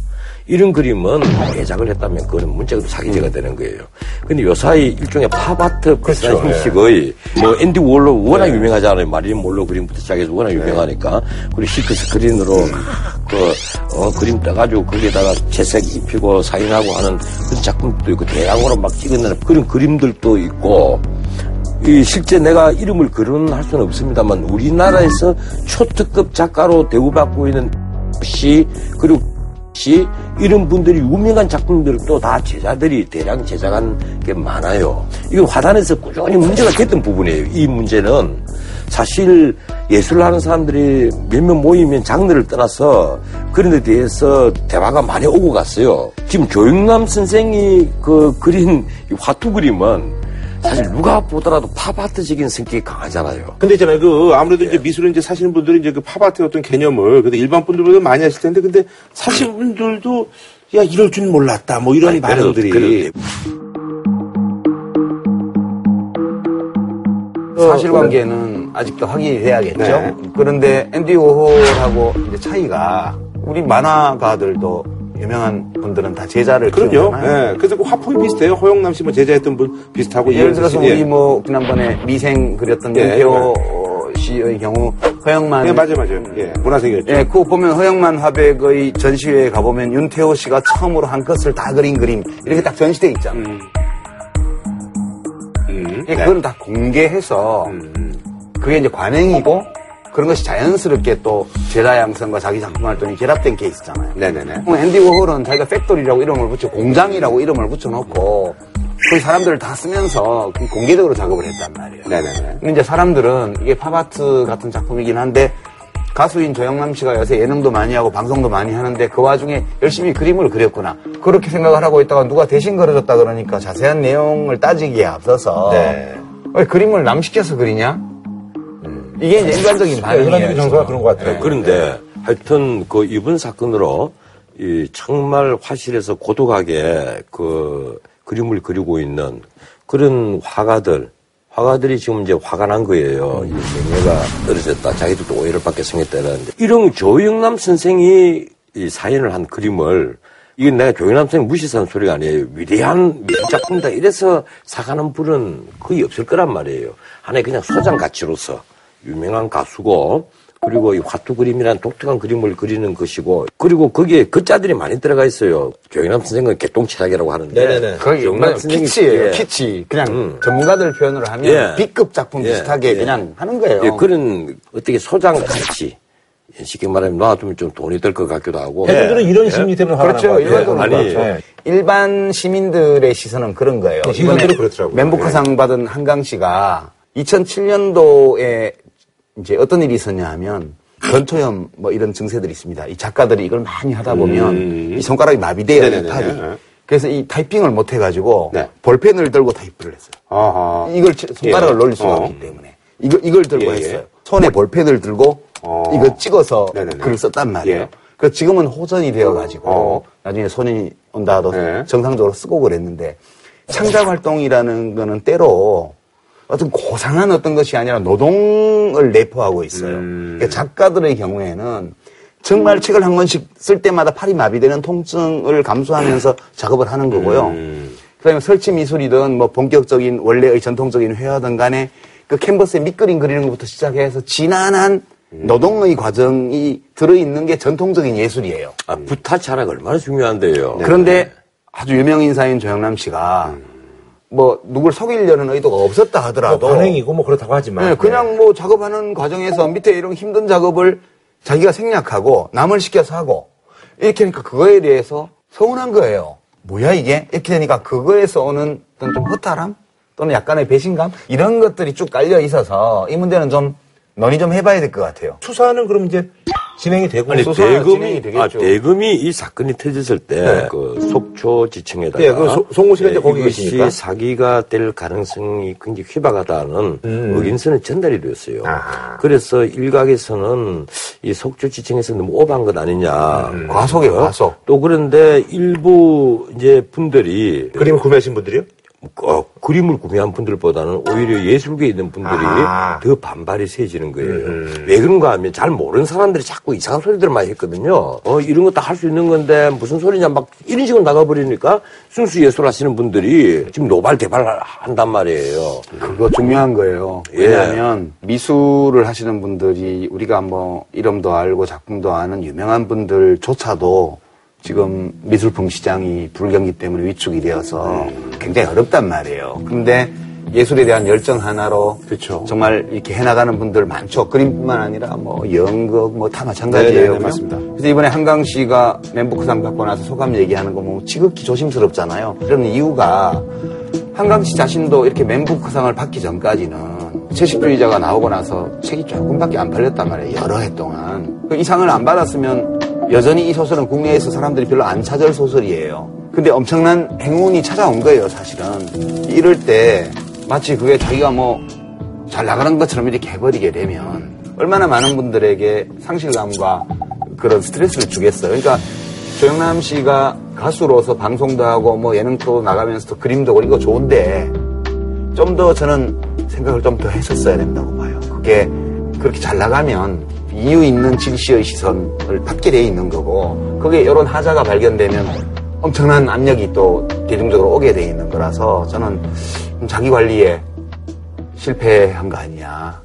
이런 그림은 예작을 했다면 그거는 문제가 사기죄가 되는 거예요. 근데 요사이 일종의 팝아트 비슷한 그렇죠. 형식의 뭐 앤디 월로 워낙 유명하잖아요. 마릴린 몰로 그림부터 시작해서 워낙 유명하니까. 그리고 실크 스크린으로 그 어, 그림 떠가지고 거기에다가 채색 입히고 사인하고 하는 그런 작품도 있고 대량으로 막 찍어내는 그런 그림들도 있고. 이 실제 내가 이름을 거론할 수는 없습니다만 우리나라에서 초특급 작가로 대우받고 있는 씨 그리고 씨 이런 분들이 유명한 작품들도 다 제자들이 대량 제작한 게 많아요. 이거 화단에서 꾸준히 문제가 됐던 부분이에요. 이 문제는 사실 예술을 하는 사람들이 몇명 모이면 장르를 떠나서 그런 데 대해서 대화가 많이 오고 갔어요. 지금 조영남 선생이 그 그린 이 화투 그림은 사실 누가 보더라도 팝아트적인 성격이 강하잖아요. 근데 있잖아요. 그 아무래도 이제 미술을 이제 사시는 분들이 이제 그 팝아트의 어떤 개념을 그래도 일반 분들보다 많이 하실 텐데 근데 사시는 분들도 야 이럴 줄 몰랐다 뭐 이런 아니, 반응들이 그래도 사실관계는 아직도 확인이 돼야겠죠. 네. 그런데 앤디 워홀하고 이제 차이가 우리 만화가들도 유명한 분들은 다 제자를 그럼요. 예. 그래서 그 화풍이 비슷해요. 허영남 씨 뭐 제자했던 분 비슷하고 예를 들어서 예. 우리 뭐 지난번에 미생 그렸던 예, 윤태호 씨의 경우 허영만 예, 맞아요, 맞아요. 예, 문하생이었죠. 예, 그거 보면 허영만 화백의 전시회에 가보면 윤태호 씨가 처음으로 한 컷을 다 그린 그림 이렇게 딱 전시돼 있잖아요. 음, 예, 그건 다 공개해서 그게 이제 관행이고 그런 것이 자연스럽게 또 제자 양성과 자기 작품 활동이 결합된 케이스잖아요. 네네네. 앤디 워홀은 자기가 factory라고 이름을 붙여 공장이라고 이름을 붙여놓고 그 사람들을 다 쓰면서 그 공개적으로 작업을 했단 말이에요. 네네네. 근데 이제 사람들은 이게 팝아트 같은 작품이긴 한데 가수인 조영남 씨가 요새 예능도 많이 하고 방송도 많이 하는데 그 와중에 열심히 그림을 그렸구나. 그렇게 생각을 하고 있다가 누가 대신 그려줬다 그러니까 자세한 내용을 따지기에 앞서서 네. 왜 그림을 남 시켜서 그리냐? 이게 이제 일반적인 반응이에요. 일반적인 정서가 그런 것 같아요. 네, 그런데 하여튼 그 이번 사건으로 이 정말 화실에서 고독하게 그 그림을 그리고 있는 그런 화가들, 화가들이 지금 이제 화가 난 거예요. 이 명예가 떨어졌다. 자기들도 오해를 받게 생겼다는데 이런 조영남 선생이 이 사연을 한 그림을 이건 내가 조영남 선생 무시한 소리가 아니에요. 위대한 작품이다. 이래서 사가는 분은 거의 없을 거란 말이에요. 하나의 그냥 소장 가치로서 유명한 가수고 그리고 이 화투 그림이란 독특한 그림을 그리는 것이고 그리고 거기에 글자들이 많이 들어가 있어요. 조영남 선생은 개똥치락이라고 하는데 네네네. 거의 조영남 뭐 키치예요, 키치. 그냥 음. 전문가들 표현으로 하면 예. B급 작품 예, 비슷하게 예. 그냥 하는 거예요. 예, 그런 어떻게 소장 가치 쉽게 말하면 놔두면 좀 돈이 들것 같기도 하고 애들은 이런 심리 때문에 화가 그렇죠. 나는. 일반적으로 아니. 일반 시민들의 시선은 그런 거예요. 네, 이번에 그렇더라고요. 멘부커상 받은 한강 씨가 2007년도에 이제 어떤 일이 있었냐 하면 건초염 뭐 이런 증세들이 있습니다. 이 작가들이 이걸 많이 하다 보면 이 손가락이 마비돼요. 네네네. 팔이. 네. 그래서 이 타이핑을 못 해가지고 네. 볼펜을 들고 타이프를 했어요. 아하. 이걸 치- 손가락을 예. 놀릴 수가 어. 없기 때문에 이거 이걸 들고 예, 예. 했어요. 손에 볼펜을 들고 어. 이거 찍어서 네네네. 글을 썼단 말이에요. 예. 그 지금은 호전이 되어가지고 어. 나중에 손이 온다 하도 네. 정상적으로 쓰고 그랬는데 창작 활동이라는 거는 때로 어떤 고상한 어떤 것이 아니라 노동을 내포하고 있어요. 음. 그러니까 작가들의 경우에는 정말 책을 한 권씩 쓸 때마다 팔이 마비되는 통증을 감수하면서 작업을 하는 거고요. 음. 그다음에 설치 미술이든 뭐 본격적인 원래의 전통적인 회화든 간에 그 캔버스에 밑그림 그리는 것부터 시작해서 지난한 음. 노동의 과정이 들어있는 게 전통적인 예술이에요. 아, 부타치 하나가 얼마나 중요한데요. 네. 그런데 아주 유명 인사인 조영남 씨가 뭐 누굴 속이려는 의도가 없었다 뭐 하더라도 반행이고 뭐 그렇다고 하지만 네, 그냥 뭐 작업하는 과정에서 밑에 이런 힘든 작업을 자기가 생략하고 남을 시켜서 하고 이렇게 하니까 그거에 대해서 서운한 거예요. 뭐야 이게? 이렇게 되니까 그거에서 오는 어떤 좀 허탈함 또는 약간의 배신감 이런 것들이 쭉 깔려 있어서 이 문제는 좀 논의 좀 해봐야 될 것 같아요. 수사는 그럼 이제 진행이 되고 아니 대금이 아 되겠죠. 대금이 이 사건이 터졌을 때그 속초 지청에다가 네, 그 소- 송호 씨가 이제 거기 계시니까. 사기가 될 가능성이 굉장히 희박하다는 음. 의견서는 전달이 되었어요. 아하. 그래서 일각에서는 이 속초 지청에서 너무 오버한 것 아니냐. 음. 과속이에요, 과속. 또 그런데 일부 이제 분들이 그림을 구매하신 분들이요? 어, 그림을 구매한 분들보다는 오히려 예술계에 있는 분들이 아하. 더 반발이 세지는 거예요. 음. 왜 그런가 하면 잘 모르는 사람들이 자꾸 이상한 소리들을 많이 했거든요. 어, 이런 것도 할수 있는 건데 무슨 소리냐 막 이런 식으로 나가버리니까 순수 예술 하시는 분들이 지금 노발대발 한단 말이에요. 그거 중요한 거예요. 예. 왜냐하면 미술을 하시는 분들이 우리가 뭐 이름도 알고 작품도 아는 유명한 분들조차도 지금 미술품 시장이 불경기 때문에 위축이 되어서 굉장히 어렵단 말이에요. 근데 예술에 대한 열정 하나로 그렇죠. 정말 이렇게 해나가는 분들 많죠. 그림뿐만 아니라 뭐 연극 뭐 다 마찬가지예요. 네네네, 그죠? 맞습니다. 그래서 이번에 한강 씨가 멘부크상 받고 나서 소감 얘기하는 거 뭐 지극히 조심스럽잖아요. 그런 이유가 한강 씨 자신도 이렇게 멘부크상을 받기 전까지는 채식주의자가 나오고 나서 책이 조금밖에 안 팔렸단 말이에요. 여러 해 동안. 그 이 상을 안 받았으면 여전히 이 소설은 국내에서 사람들이 별로 안 찾을 소설이에요. 근데 엄청난 행운이 찾아온 거예요, 사실은. 이럴 때 마치 그게 자기가 뭐 잘 나가는 것처럼 이렇게 해버리게 되면 얼마나 많은 분들에게 상실감과 그런 스트레스를 주겠어요. 그러니까 조영남 씨가 가수로서 방송도 하고 뭐 예능 프로 나가면서 도 그림도 그리고 좋은데 좀 더 저는 생각을 좀 더 했었어야 된다고 봐요. 그게 그렇게 잘 나가면 이유 있는 진시의 시선을 받게 돼 있는 거고 그게 이런 하자가 발견되면 엄청난 압력이 또 대중적으로 오게 돼 있는 거라서 저는 좀 자기 관리에 실패한 거 아니냐.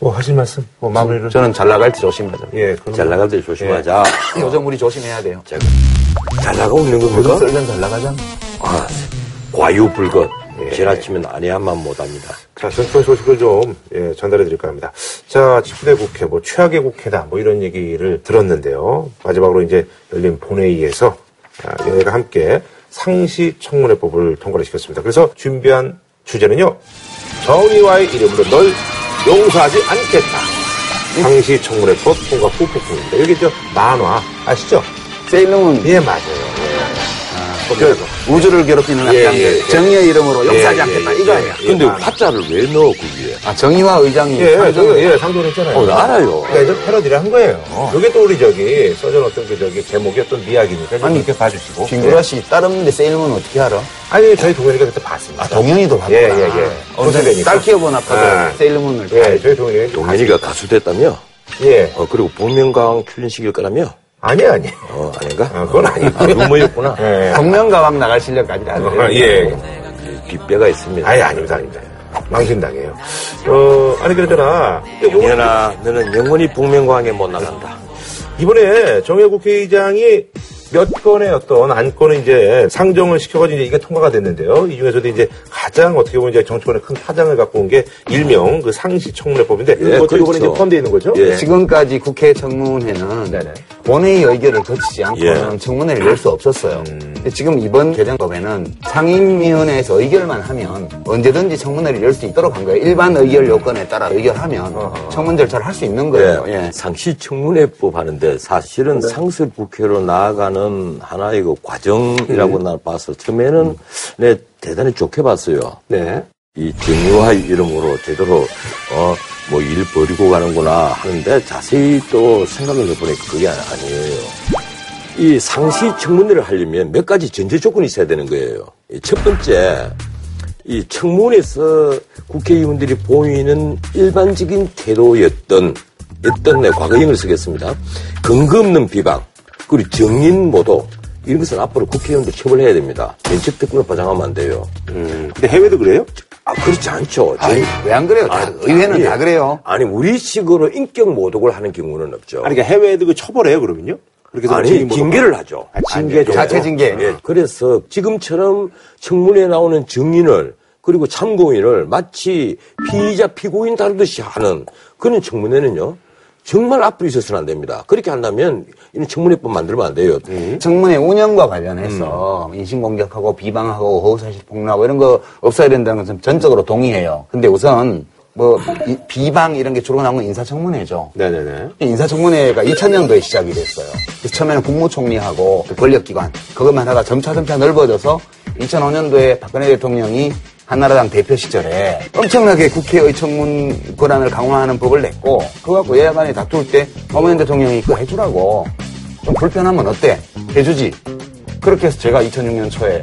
뭐 하실 말씀? 뭐 마무리를 저는 잘 나갈 때 조심하자. 예, 그럼 잘 나갈 때 조심하자. 요즘 우리 조심해야 돼요. 제가 잘 나가고 있는 요즘 겁니까? 썰면 잘 나가잖아. 아, 과유불급. 지나치면 아니야만 못합니다. 자, 전투의 소식을 좀 예, 전달해 드릴까 합니다. 자, 19대 국회, 뭐 최악의 국회다, 뭐 이런 얘기를 들었는데요. 마지막으로 이제 열린 본회의에서 아, 여야가 함께 상시 청문회법을 통과를 시켰습니다. 그래서 준비한 주제는요. 정의와의 이름으로 널 용서하지 않겠다. 상시 청문회법 통과 후폭풍입니다. 여기 저 만화 아시죠? 세일러문 예, 맞아요. 그 우주를 괴롭히는 예, 악당들 예, 예. 정의의 이름으로 용서하지 예, 않겠다 예, 이거예요. 예. 근데 만- 화자를 왜 넣어, 거기에? 아 정의와 의장이 예, 저거, 예, 상도를 했잖아요. 어, 나 알아요. 그러니까 이제 패러디를 한 거예요. 이게 또 우리 저기 써져놨던 그 저기 제목이 어떤 미학이니까 좀 아니, 이렇게 봐주시고. 김구라 씨 따르는데 세일러문 어떻게 알아? 아니 저희 동현이가 그때 봤습니다. 아 동현이도 봤구나. 예, 예, 예. 어제 고소되니까. 딸 키워본 아빠도 예. 세일러문을 예, 저희 동현이가 동현이가 가수 됐다며? 예. 어, 그리고 복면가왕 출연식일 거라며? 아니, 아니. 어, 아닌가? 아, 그건 아니고. 아, 루머였구나. 예. 정면가왕 나갈 실력까지는 안 돼요. 아, 예. 뒷배가 있습니다. 아니, 아닙니다, 아닙니다. 망신당해요. 어, 아니, 그러잖아. 영현아, 너는 영원히 복면가왕에 못 나간다. 이번에 정혜 국회의장이 몇 건의 어떤 안건을 이제 상정을 시켜가지고 이제 이게 통과가 됐는데요. 이 중에서도 이제 가장 어떻게 보면 이제 정치권에 큰 파장을 갖고 온 게 일명 그 상시청문회법인데 예, 이번에 그렇죠. 이제 포함되어 있는 거죠? 예. 지금까지 국회 청문회는 네네. 본회의 의결을 거치지 않고는 예. 청문회를 열 수 없었어요. 음. 지금 이번 개정법에는 상임위원회에서 의결만 하면 언제든지 청문회를 열 수 있도록 한 거예요. 일반 의결 요건에 따라 의결하면 청문 절차를 할 수 있는 거예요. 예, 예. 상시청문회법 하는데 사실은 상설 국회로 나아가는 하나의 그 과정이라고 나 봐서 처음에는 내 대단히 좋게 봤어요. 네. 이 정의화 이름으로 제대로 어 뭐일 벌이고 가는구나 하는데 자세히 또 생각을 해보니까 그게 아니- 아니에요. 이 상시 청문회를 하려면 몇 가지 전제 조건이 있어야 되는 거예요. 이첫 번째, 이 청문회에서 국회의원들이 보이는 일반적인 태도였던 어떤 내 과거형을 쓰겠습니다. 근거 없는 비방 그리고 정인 모독 이런 것은 앞으로 국회의원들 처벌해야 됩니다. 면책 특권을 보장하면 안 돼요. 음, 근데 해외도 그래요? 아 그렇지 않죠. 아니, 왜안 그래요? 다, 의회는 아니, 다 그래요. 아니 우리 식으로 인격 모독을 하는 경우는 없죠. 아니, 그러니까 해외도 그 처벌해요, 그러면요? 그렇게 해서 아니, 징계를 하죠. 아, 징계죠. 자체 징계. 예, 그래서 지금처럼 청문회에 나오는 증인을 그리고 참고인을 마치 피의자 피고인 다루듯이 하는 그런 청문회는요. 정말 앞으로 있어서는 안 됩니다. 그렇게 한다면 이런 청문회법 만들면 안 돼요. 청문회 운영과 관련해서 인신공격하고 비방하고 허위사실 폭로하고 이런 거 없어야 된다는 것은 전적으로 동의해요. 근데 우선 뭐 이- 비방 이런 게 주로 나온 건 인사청문회죠. 네네네. 인사청문회가 2000년도에 시작이 됐어요. 처음에는 국무총리하고 그 권력기관 그것만 하다 점차 점차 넓어져서 2005년도에 박근혜 대통령이 한나라당 대표 시절에 엄청나게 국회의 청문 권한을 강화하는 법을 냈고 그거 갖고 여야 간에 다툴 때 노무현 대통령이 그거 해주라고 좀 불편하면 어때? 해주지. 그렇게 해서 제가 2006년 초에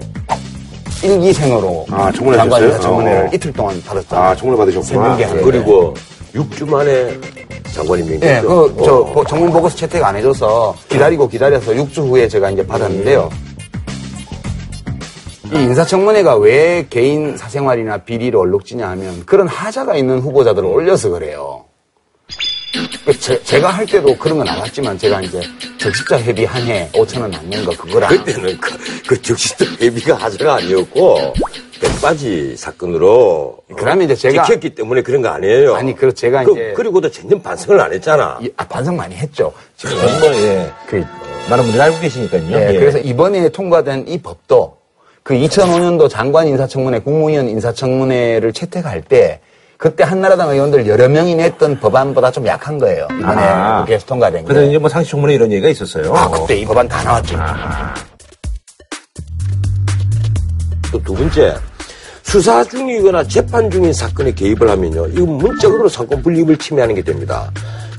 일기생으로 아, 청문회 장관 하셨어요? 인사청문회를 어. 이틀 동안 받았죠. 아, 청문회 받으셨구나. 하는 그리고 6주 만에 장관님 예, 명했죠. 그, 저, 보- 전문 보고서 채택 안 해줘서 기다리고 기다려서 6주 후에 제가 이제 받았는데요. 이 인사청문회가 왜 개인 사생활이나 비리를 얼룩지냐 하면 그런 하자가 있는 후보자들을 올려서 그래요. 그 제, 가할 때도 그런 건안 왔지만 제가 이제 적십자 회비 한 해 5천 원 받는 거 그거랑 그때는 그, 그 적시도 예비가 하자가 아니었고 백바지 사건으로 그러면 이제 제가- 지켰기 때문에 그런 거 아니에요. 아니, 그 제가 그, 이제- 그리고도 전혀 반성을 안 했잖아. 이- 아, 반성 많이 했죠. 지금 뭐, 예. 그, 많은 분들이 알고 계시니까요. 예, 예. 그래서 이번에 통과된 이 법도 그 2005년도 장관 인사청문회, 국무위원 인사청문회를 채택할 때 그때 한나라당 의원들 여러 명이 냈던 법안보다 좀 약한 거예요. 이번에 아. 국회에서 통과된 게. 그래서 이제 뭐 상시청문회 이런 얘기가 있었어요. 아, 그때 이 법안 다 나왔죠. 또두 번째, 수사 중이거나 재판 중인 사건에 개입을 하면요, 이거 문적으로 상권 분립을 침해하는 게 됩니다.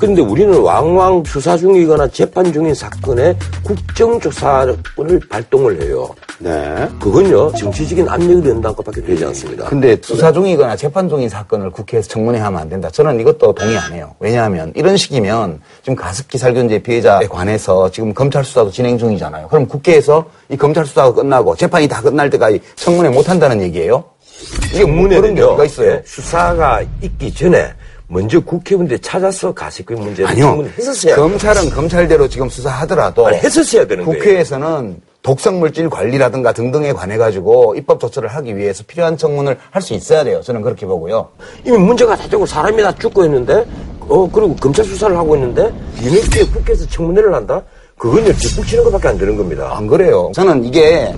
그런데 우리는 왕왕 수사 중이거나 재판 중인 사건에 국정조사권을 발동을 해요. 네. 그건요, 정치적인 압력을 연다는 것밖에 되지 않습니다. 근데 수사 중이거나 재판 중인 사건을 국회에서 청문회 하면 안 된다. 저는 이것도 동의 안 해요. 왜냐하면 이런 식이면 지금 가습기 살균제 피해자에 관해서 지금 검찰 수사도 진행 중이잖아요. 그럼 국회에서 이 검찰 수사가 끝나고 재판이 다 끝날 때까지 청문회 못 한다는 얘기예요? 이게 뭐 어디가 있어요? 예, 수사가 있기 전에 먼저 국회의원들 찾아서 가습기 문제를 아니요. 청문했었어야 검찰은 검찰대로 지금 수사하더라도 아니, 했었어야 되는 거예요. 국회에서는 독성물질 관리라든가 등등에 관해 가지고 입법 조처를 하기 위해서 필요한 청문을 할 수 있어야 돼요. 저는 그렇게 보고요. 이미 문제가 다 되고 사람이 다 죽고 있는데, 어, 그리고 검찰 수사를 하고 있는데, 뒤늦게 국회에서 청문회를 한다? 그건요, 뒷북치는 것밖에 안 되는 겁니다. 안 그래요. 저는 이게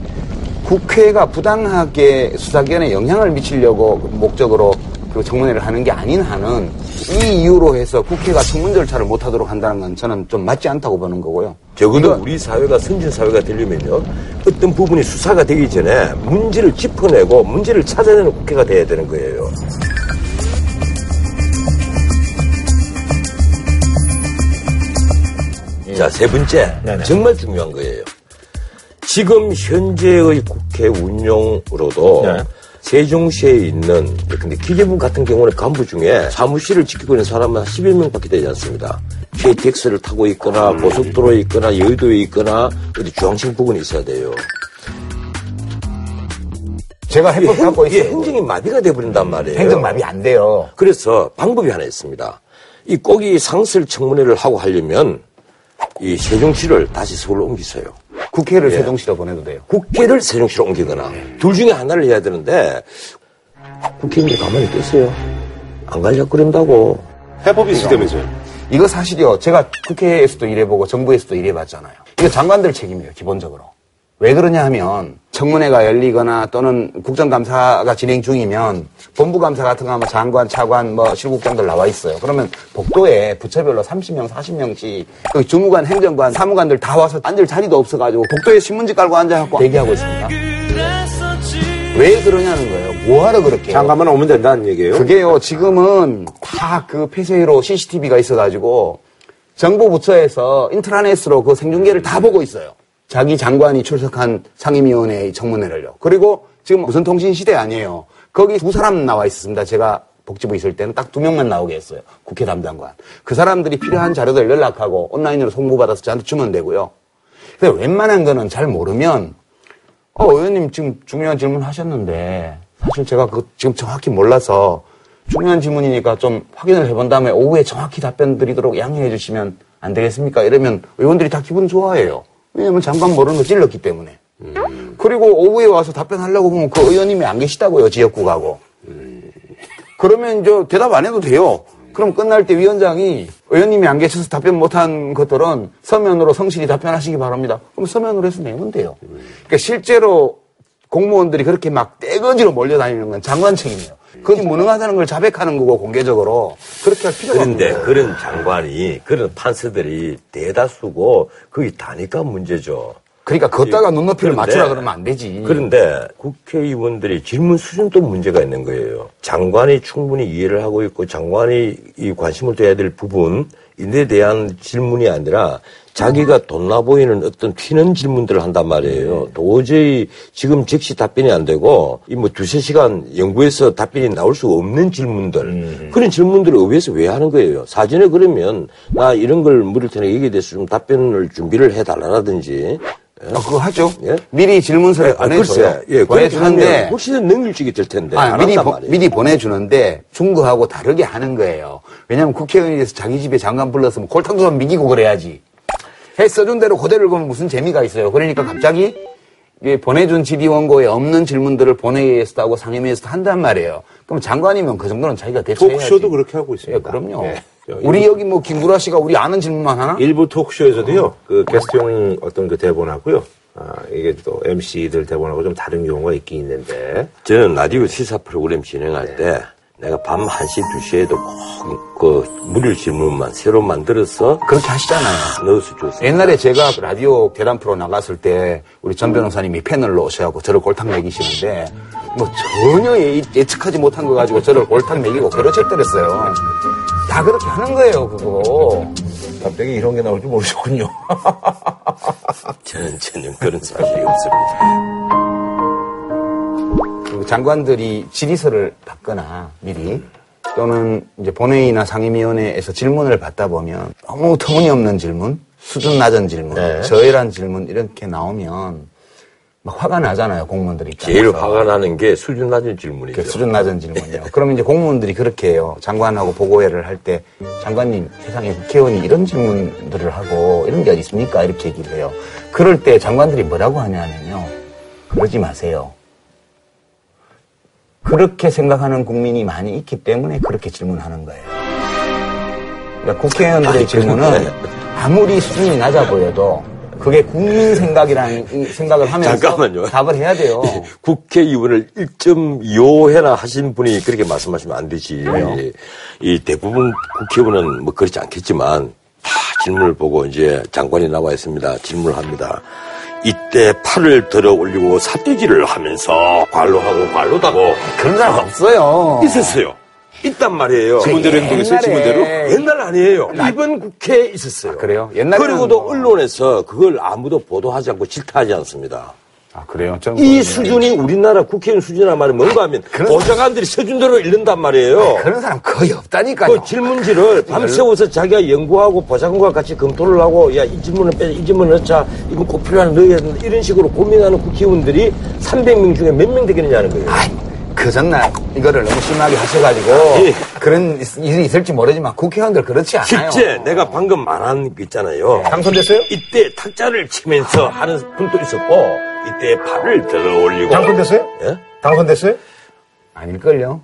국회가 부당하게 수사기관에 영향을 미치려고 목적으로 그 청문회를 하는 게 아닌 한은 이 이유로 해서 국회가 청문 절차를 못 하도록 한다는 건 저는 좀 맞지 않다고 보는 거고요. 적어도 우리 사회가 선진 사회가 되려면요, 어떤 부분이 수사가 되기 전에 문제를 짚어내고 문제를 찾아내는 국회가 돼야 되는 거예요. 자, 세 번째. 네네. 정말 중요한 거예요. 지금 현재의 국회 운영으로도 네. 세종시에 있는 근데 기재부 같은 경우는 간부 중에 사무실을 지키고 있는 사람은 11 명밖에 되지 않습니다. KTX를 타고 있거나 고속도로에 있거나 여의도에 있거나 어디 중앙청 부근에 있어야 돼요. 제가 이게 해법 행- 갖고 이게 있어요. 행정이 마비가 돼버린단 말이에요. 행정 마비 안 돼요. 그래서 방법이 하나 있습니다. 이 꼭이 상설 청문회를 하고 하려면 이 세종시를 다시 서울로 옮기세요. 국회를 예. 세종시로 보내도 돼요. 국회를 세종시로 옮기거나 둘 중에 하나를 해야 되는데 국회의원들이 가만히 있겠어요. 안 그런다고. 해법이 있다면서요. 이거 사실이요. 제가 국회에서도 일해보고 정부에서도 일해봤잖아요. 이거 장관들 책임이에요, 기본적으로. 왜 그러냐 하면 청문회가 열리거나 또는 국정감사가 진행 중이면 본부감사 같은 거 하면 장관, 차관, 뭐 실국장들 나와 있어요. 그러면 복도에 부처별로 30명, 40명씩 그 주무관, 행정관, 사무관들 다 와서 앉을 자리도 없어가지고 복도에 신문지 깔고 앉아갖고 대기하고 있습니다. 왜 그러냐는 거예요. 뭐하러 그렇게? 장관만 오면 된다는 얘기예요. 그게요, 지금은 다 그 폐쇄회로 CCTV가 있어가지고 정부 부처에서 인트라넷으로 그 생중계를 다 보고 있어요. 자기 장관이 출석한 상임위원회의 청문회를요. 그리고 지금 무슨 통신 시대 아니에요. 거기 두 사람 나와 있었습니다. 제가 복지부 있을 때는 딱 두 명만 나오게 했어요. 국회 담당관. 그 사람들이 필요한 자료들 연락하고 온라인으로 송부받아서 저한테 주면 되고요. 근데 웬만한 거는 잘 모르면 어, 의원님 지금 중요한 질문 하셨는데, 사실 제가 그 지금 정확히 몰라서 중요한 질문이니까 좀 확인을 해본 다음에 오후에 정확히 답변 드리도록 양해해 주시면 안 되겠습니까? 이러면 의원들이 다 기분 좋아해요. 왜냐면 장관 모르는 거 찔렀기 때문에. 그리고 오후에 와서 답변하려고 보면 그 의원님이 안 계시다고요, 지역국하고. 그러면 이제 대답 안 해도 돼요. 그럼 끝날 때 위원장이 의원님이 안 계셔서 답변 못한 것들은 서면으로 성실히 답변하시기 바랍니다. 그럼 서면으로 해서 내면 돼요. 그러니까 실제로 공무원들이 그렇게 막 떼거지로 몰려다니는 건 장관 책임이에요. 그것이 무능하다는 걸 자백하는 거고 공개적으로 그렇게 할 필요가 없는 그런데 거예요. 그런 장관이 그런 판사들이 대다수고 거기 다니까 문제죠. 그러니까 걷다가 눈높이를 그런데- 맞추라 그러면 안 되지. 그런데 국회의원들이 질문 수준도 문제가 있는 거예요. 장관이 충분히 이해를 하고 있고 장관이 이 관심을 둬야 될 부분에 대한 질문이 아니라 자기가 돈나 보이는 어떤 튀는 질문들을 한단 말이에요. 도저히 지금 즉시 답변이 안 되고 이 뭐 두세 시간 연구해서 답변이 나올 수 없는 질문들 그런 질문들을 의회에서 왜 하는 거예요? 사전에 그러면 나 이런 걸 물을 테니 여기에 대해서 좀 답변을 준비를 해달라든지 아, 그거 하죠. 예? 미리 질문서를 아, 보내줘요. 글쎄, 예, 보내주는데 훨씬 더 능률적이 될 텐데 안 미리, 보. 미리 보내주는데 중국하고 다르게 하는 거예요. 왜냐하면 국회의원에서 자기 집에 장관 불렀으면 골탕도 좀 미기고 그래야지. 해 써준 대로 그대로 보면 무슨 재미가 있어요. 그러니까 갑자기 보내준 질의 원고에 없는 질문들을 본회의에서도 하고 상임위에서도 한단 말이에요. 그럼 장관이면 그 정도는 자기가 대처해야지. 토크쇼도 그렇게 하고 예, 있습니다. 그럼요. 예. 우리 여기 뭐 김구라 씨가 우리 아는 질문만 하나? 일부 토크쇼에서도요, 그 게스트용 어떤 그 대본하고요, 아, 이게 또 MC들 대본하고 좀 다른 경우가 있긴 있는데, 저는 라디오 시사 프로그램 진행할 때 내가 밤 1시, 2시에도 꼭그 무료 질문만 새로 만들어서 그렇게 하시잖아요. 넣어서 줬어요. 옛날에 제가 라디오 대담 프로 나갔을 때 우리 전 변호사님이 패널로 오셔갖고 저를 골탕 먹이시는데 뭐 전혀 예, 예측하지 못한 거 가지고 저를 골탕 먹이고 그러셨더랬어요. 다 그렇게 하는 거예요, 그거. 갑자기 이런 게 나올 줄 모르셨군요. 저는 전혀 그런 사실이 없습니다. 그 장관들이 질의서를 받거나 미리 또는 이제 본회의나 상임위원회에서 질문을 받다 보면 너무 터무니없는 질문, 수준 낮은 질문, 네. 저열한 질문 이렇게 나오면 막 화가 나잖아요, 공무원들이. 제일 입장에서. 화가 나는 게 수준 낮은 질문이죠. 그 수준 낮은 질문이요. 그러면 이제 공무원들이 그렇게 해요. 장관하고 보고회를 할 때, 장관님, 세상에 국회의원이 이런 질문들을 하고, 이런 게 어디 있습니까? 이렇게 얘기를 해요. 그럴 때 장관들이 뭐라고 하냐면요. 그러지 마세요. 그렇게 생각하는 국민이 많이 있기 때문에 그렇게 질문하는 거예요. 그러니까 국회의원들의 질문은 그런데- 아무리 수준이 낮아 보여도 그게 국민 생각이라는 이 생각을 하면서 잠깐만요. 답을 해야 돼요. 국회의원을 1.25회나 하신 분이 그렇게 말씀하시면 안 되지. 이 대부분 국회의원은 뭐 그렇지 않겠지만 다 질문을 보고 이제 장관이 나와 있습니다. 질문을 합니다. 이때 팔을 들어 올리고 삿대질을 하면서 관로하고 관로다고 그런 사람 없어요. 있었어요. 있단 말이에요. 지문대로 행동했어요, 지문대로? 옛날 아니에요. 이번 국회에 있었어요. 그래요? 옛날에는 그리고도 뭐- 언론에서 그걸 아무도 보도하지 않고 질타하지 않습니다. 아, 그래요? 이 수준이 우리나라 국회의원 수준이란 말이 뭔가 하면 그런- 보좌관들이 서준 대로 읽는단 말이에요. 그런 사람 거의 없다니까요. 그 질문지를 밤새워서 자기가 연구하고 보좌관과 같이 검토를 하고 야 이 질문을 빼자 이 질문을 넣자 이건 꼭 필요한 넣어야 된다 이런 식으로 고민하는 국회의원들이 300명 중에 몇 명 되겠느냐는 거예요. 아이, 그 전날 이거를 너무 심하게 하셔가지고 예. 그런 일이 있을지 모르지만 국회의원들 그렇지 않아요. 실제 내가 방금 말한 거 있잖아요. 당선됐어요? 이때 탁자를 치면서 하는 분도 있었고 이때 팔을 들어 올리고 당선됐어요? 예? 당선됐어요? 아닐걸요?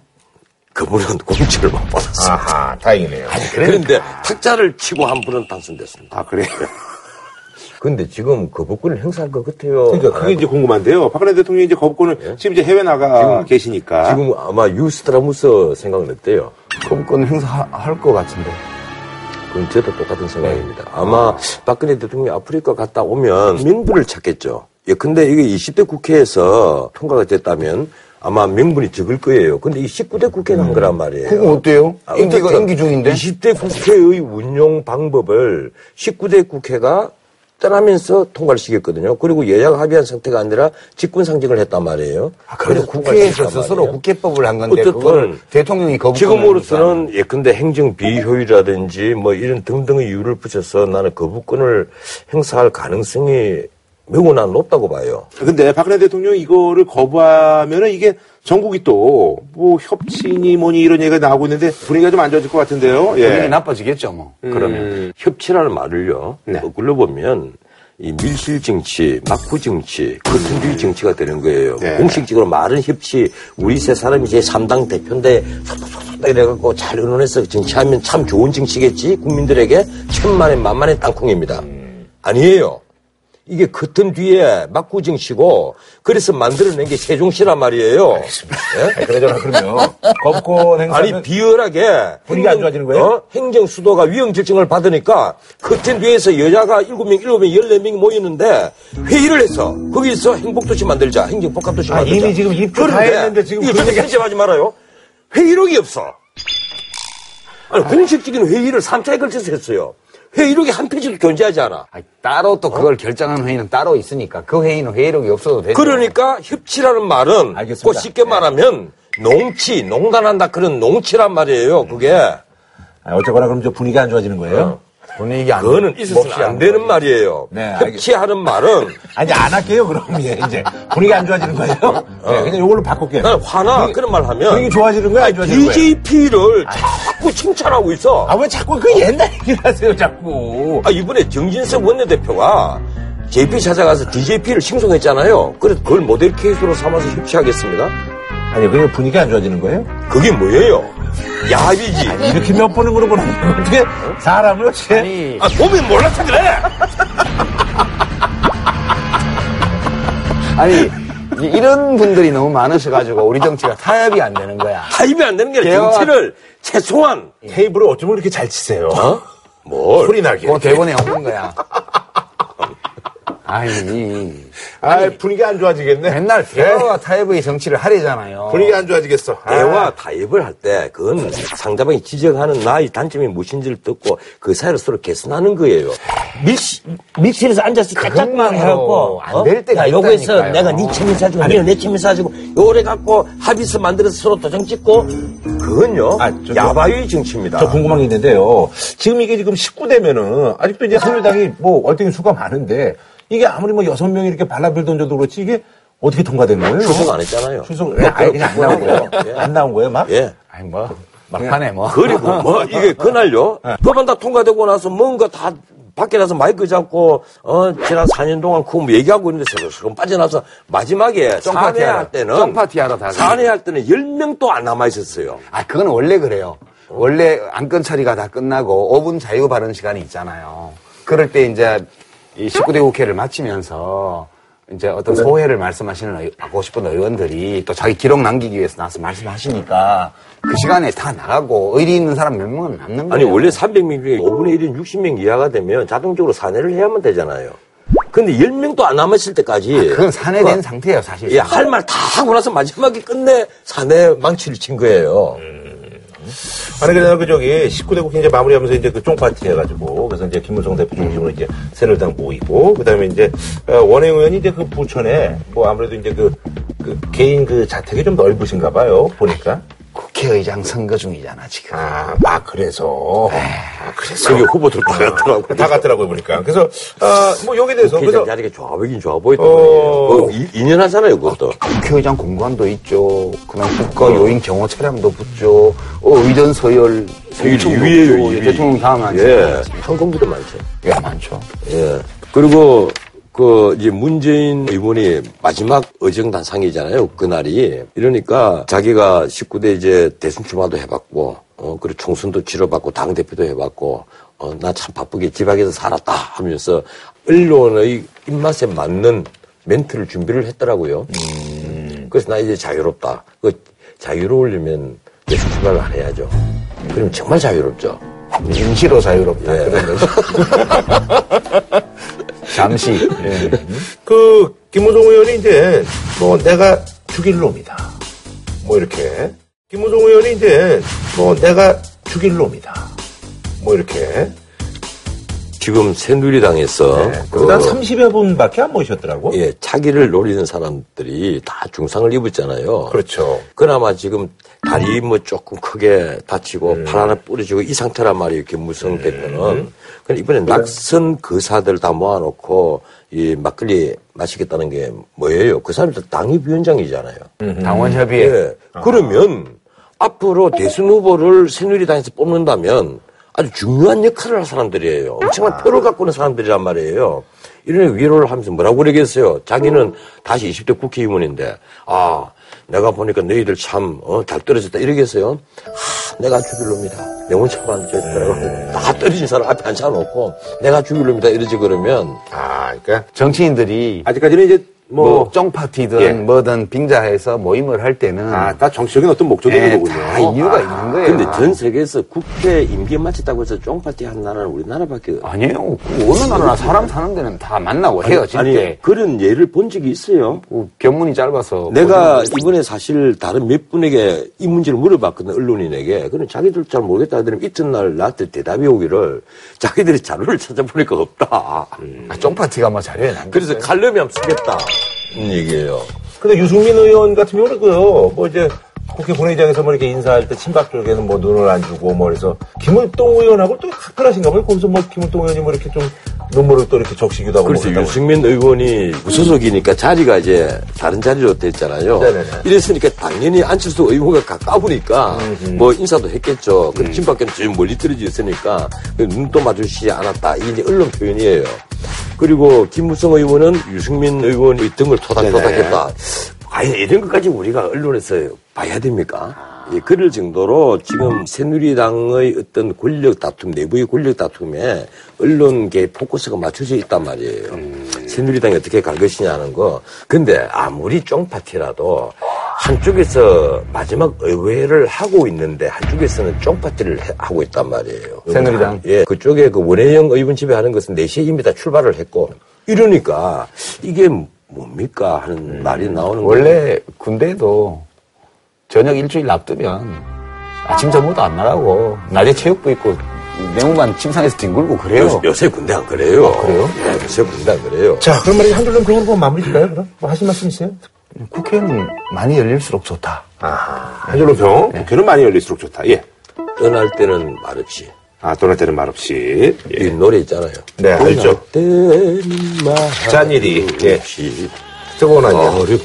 그분은 공천을 못 받았어요. 아하, 다행이네요. 그런데 탁자를 치고 한 분은 당선됐습니다. 아, 그래요? 근데 지금 거부권을 행사할 것 같아요. 그러니까 그게 이제 궁금한데요. 박근혜 대통령이 이제 거부권을 지금 이제 해외 나가 계시니까. 지금 아마 유스트라무스 생각은 어때요? 거부권 행사할 것 같은데. 그건 저도 똑같은 생각입니다. 아마 박근혜 대통령이 아프리카 갔다 오면 명분을 찾겠죠. 예, 근데 이게 20대 국회에서 통과가 됐다면 아마 명분이 적을 거예요. 근데 이 19대 국회가 한 거란 말이에요. 그거 어때요? 아, 어쨌든 임기 중인데? 20대 국회의 운용 방법을 19대 국회가 떠나면서 통과를 시켰거든요. 그리고 여야가 합의한 상태가 아니라 직권 상정을 했단 말이에요. 아, 그래서 국회에서 스스로. 국회법을 한 건데 어쨌든 대통령이 거부권 지금으로서는 예컨대 행정 비효율이라든지 뭐 이런 등등의 이유를 붙여서 나는 거부권을 행사할 가능성이 매우 난 높다고 봐요. 근데 박근혜 대통령이 이거를 거부하면은 이게 전국이 또 뭐 협치니 뭐니 이런 얘기가 나오고 있는데 분위기가 좀 안 좋아질 것 같은데요. 예. 분위기 나빠지겠죠, 뭐. 그러면. 음, 협치라는 말을요. 네. 거꾸로 보면 이 밀실 정치, 막부 정치, 커튼주의 정치가 되는 거예요. 네. 공식적으로 말은 협치, 우리 세 사람이 제 3당 대표인데 속속속속 이래갖고 잘 의논해서 정치하면 참 좋은 정치겠지? 국민들에게 천만의 만만의 땅콩입니다. 아니에요. 이게 커튼 뒤에 막구 정치고 그래서 만들어낸 게 세종시란 말이에요. 예? 그러잖아, 그러면. 거부권 행사는. 아니 비열하게 분위기 안 좋아지는 거예요? 어? 행정 수도가 위험 결정을 받으니까 커튼 뒤에서 여자가 7명, 7명, 14명이 모이는데 회의를 해서 거기서 행복도시 만들자. 행정 복합도시 아, 만들자. 이미 지금 입주 다 했는데 지금 이거 얘기 편집하지 말아요. 회의록이 없어. 아니, 공식적인 회의를 3차에 걸쳐서 했어요. 회의록이 한 페이지도 존재하지 않아. 아니, 따로 또 그걸 결정하는 회의는 따로 있으니까 그 회의는 회의록이 없어도 되죠. 그러니까 협치라는 말은 알겠습니다. 꼭 쉽게 말하면 농치, 농단한다 그런 농치란 말이에요. 그게. 아, 어쨌거나 그럼 저 분위기 안 좋아지는 거예요? 분위기 안 그거는 있어서는 몫이 안 되는 말이에요. 네, 협치하는 말은 아니, 안 할게요, 그럼. 예, 이제. 분위기 안 좋아지는 거예요? 네, 그냥 요걸로 바꿀게요. 난 화나 분위기- 그런 말 하면 분위기 좋아지는 거야, 안 좋아지는 거야? DJP를 자꾸 칭찬하고 있어. 아, 왜 자꾸 그 옛날 얘기를 하세요, 자꾸. 아, 이번에 정진석 원내대표가 JP 찾아가서 DJP를 칭송했잖아요. 그래서 그걸 모델 케이스로 삼아서 협치하겠습니다. 아니, 그게 분위기 안 좋아지는 거예요? 그게 뭐예요? 야비지. 이렇게 몇 번을 물어보는 어떻게 사람을 어떻게. 아니, 아, 보면 몰라서 그래. 아니, 이- 이런 분들이 너무 많으셔가지고 우리 정치가 타협이 안 되는 거야. 타입이 안 되는 게 아니라 정치를 최소한 테이블을 어쩌면 이렇게 잘 치세요? 어? 뭘? 소리 나게. 그 대본에 없는 거야. 아니, 아, 분위기 안 좋아지겠네. 맨날 대화와 타협의 정치를 하려잖아요. 분위기 안 좋아지겠어. 아. 대화 타협을 할 때 그건 상대방이 지적하는 나의 단점이 무엇인지를 듣고 그 사이를 서로 개선하는 거예요. 밀실, 밀실에서 앉아서 짝짝만 해갖고 안될 때가 야, 요거에서. 내가 네 책임 사주고 니는 내 책임 사주고 요래 갖고 합의서 만들어서 서로 도장 찍고 그건요 아, 저- 야바위 정치입니다. 저 궁금한 게 있는데요. 지금 이게 지금 19대면은 아직도 이제 새누리당이 뭐 월등히 수가 많은데 이게 아무리 뭐 여섯 명이 이렇게 발라별 던져도 그렇지 이게 어떻게 통과된 거예요? 출석 안 했잖아요. 출석, 왜 아예 그냥 안 나온 거예요? 예. 안 나온 거예요, 막? 예. 아니, 뭐, 막판에 뭐. 그리고 뭐 이게 그날요 법안 다 통과되고 나서 뭔가 다 밖에 나서 마이크 잡고 어 지난 4년 동안 그거 뭐 얘기하고 있는데 서로 서로 빠져나서 마지막에 사내할 하러, 때는 쫑파티 하러 다 사내 할 때는 10명도 안 남아 있었어요. 아, 그건 원래 그래요. 원래 안건 처리가 다 끝나고 5분 자유 발언 시간이 있잖아요. 그럴 때 이제 이 19대 국회를 마치면서 이제 어떤 소회를 말씀하시는 의- 하고 싶은 의원들이 또 자기 기록 남기기 위해서 나와서 말씀하시니까 그 시간에 다 나가고 의리 있는 사람 몇 명은 남는 거예요. 아니 원래 300명 중에 5분의 1은 60명 이하가 되면 자동적으로 사내를 해야만 되잖아요. 근데 10명도 안 남았을 때까지 그건 산해된 상태예요, 사실. 예, 할 말 다 하고 나서 마지막에 끝내 사내 망치를 친 거예요. 아니, 그래서 그 저기 19대 국회 이제 마무리하면서 이제 그 쫑파티 해가지고, 그래서 이제 김무성 대표 중심으로 이제 새누리당 모이고, 그 다음에 이제 어, 원행 의원이 이제 그 부천에 뭐 아무래도 이제 그, 그 개인 그 자택이 좀 넓으신가 봐요, 보니까. 국회의장 선거 중이잖아, 지금. 아, 막 그래서. 아, 그래서. 그게 후보들 다 같더라고. 다 같더라고요, 보니까. 그래서, 아, 뭐 여기에 대해서. 국회의장 그래서, 자리가 좋아 보이긴 좋아 보였단 어. 말이에요. 뭐 이- 2년 하잖아요, 그것도. 국회의장 공간도 있죠. 그다음 국가 요인 경호 차량도 붙죠. 어, 의전 서열. 유의. 대통령 다음 안 예. 항공기도 많죠. 예, 많죠. 예. 그리고 그 이제 문재인 의원이 마지막 의정단상이잖아요. 그날이. 이러니까 자기가 19대 이제 대선 출마도 해봤고, 어, 그리고 총선도 치러봤고, 당대표도 해봤고, 어, 나 참 바쁘게 지방에서 살았다 하면서 언론의 입맛에 맞는 멘트를 준비를 했더라고요. 그래서 나 이제 자유롭다. 그 자유로우려면 대선 출마를 안 해야죠. 그럼 정말 자유롭죠. 임시로 자유롭다. 예. 그런 거죠. 잠시. 예. 그, 김무성 의원이 이제, 뭐, 내가 죽일 놈이다. 뭐, 이렇게. 김무성 의원이 이제, 뭐, 내가 죽일 놈이다. 뭐, 이렇게. 지금 새누리당에서 네. 그, 그다 30여 분밖에 안 모셨더라고. 예, 차기를 노리는 사람들이 다 중상을 입었잖아요. 그렇죠. 그나마 지금 다리 뭐 조금 크게 다치고 음. 팔 하나 부러지고 이 상태란 말이에요, 김무성 대표는. 근데 이번에 낙선 거사들 다 모아놓고 이 막걸리 마시겠다는 게 뭐예요? 그 사람들 당협위원장이잖아요. 당원협의회. 예. 그러면 앞으로 대선 후보를 새누리당에서 뽑는다면 아주 중요한 역할을 할 사람들이에요. 엄청난 표를 갖고 있는 사람들이란 말이에요. 이런 위로를 하면서 뭐라고 그러겠어요? 자기는 다시 20대 국회의원인데, 아, 내가 보니까 너희들 참, 어, 잘 떨어졌다. 이러겠어요? 하, 내가 죽일 놈이다. 영혼 처만 졌더라고. 다 떨어진 사람 앞에 앉혀놓고, 내가 죽일 놈이다. 이러지 그러면, 아, 그러니까. 정치인들이 아직까지는 이제, 뭐, 뭐, 쫑파티든 예. 뭐든 빙자해서 모임을 할 때는 아, 다 정치적인 어떤 목적이 예, 있는 거군요. 다 이유가 있는 거예요. 근데 전 세계에서 국회 임기 마쳤다고 해서 쫑파티 한 나라는 우리나라밖에 아니에요. 그 어느 나라나 사람 사는 데는 다 만나고 아니, 때 그런 예를 본 적이 있어요. 그 견문이 짧아서 내가 이번에 사실 다른 몇 분에게 이 문제를 물어봤거든, 언론인에게. 그럼 자기들 잘 모르겠다 하더니 이튿날 나한테 대답이 오기를 자기들이 자료를 찾아보니까 없다. 아, 쫑파티가 뭐 자료에 남 그래서 한번 쓰겠다. 는 얘기예요. 근데 유승민 의원 같은 경우는 그요, 뭐 이제 국회 본회의장에서 뭐 이렇게 인사할 때 친박 쪽에는 뭐 눈을 안 주고 뭐 그래서 김을동 의원하고 또 각별하신가 봐요. 거기서 뭐 김을동 의원이 뭐 이렇게 좀 눈물을 또 이렇게 적시기도 하고. 그래서 뭐. 유승민 의원이 무소속이니까 자리가 이제 다른 자리로 됐잖아요. 네네네. 이랬으니까 당연히 안철수 의원과 가까우니까 뭐 인사도 했겠죠. 그 친박계는 좀 멀리 떨어져 있으니까 그 눈도 마주치지 않았다. 이게 이제 언론 표현이에요. 그리고 김무성 의원은 유승민 의원의 등을 토닥토닥 했다. 과연 이런 것까지 우리가 언론에서 봐야 됩니까? 예, 그럴 정도로 지금 새누리당의 어떤 권력 다툼, 내부의 권력 다툼에 언론계 포커스가 맞춰져 있단 말이에요. 새누리당이 어떻게 갈 것이냐는 거. 근데 아무리 쫑파티라도 한쪽에서 마지막 의회를 하고 있는데 한쪽에서는 쫑파티를 해- 하고 있단 말이에요. 새누리당. 예, 그쪽에 그 원혜영 의원 집에 하는 것은 4시에 이미 다 출발을 했고 이러니까 이게 뭡니까 하는 말이 나오는 거예요. 원래 군대도 저녁 일주일 놔두면 아침 저녁도 안 나가고 낮에 체육부 있고 내무반 침상에서 뒹굴고 그래요. 요새, 요새 군대 안 그래요. 아, 그래요? 예, 요새 군대 안 그래요. 자, 그럼 말이죠. 한 줄로 그런 거 마무리 질까요, 그럼? 뭐 하실 말씀 있어요? 국회는 많이 열릴수록 좋다. 아하. 한 줄로 평. 국회는 많이 열릴수록 좋다. 예. 떠날 때는 말없이. 아, 떠날 때는 말없이. 이 노래 있잖아요. 네, 알죠. 때는 말 짠일이, 예. 없이 뜨거운 한일. 어렵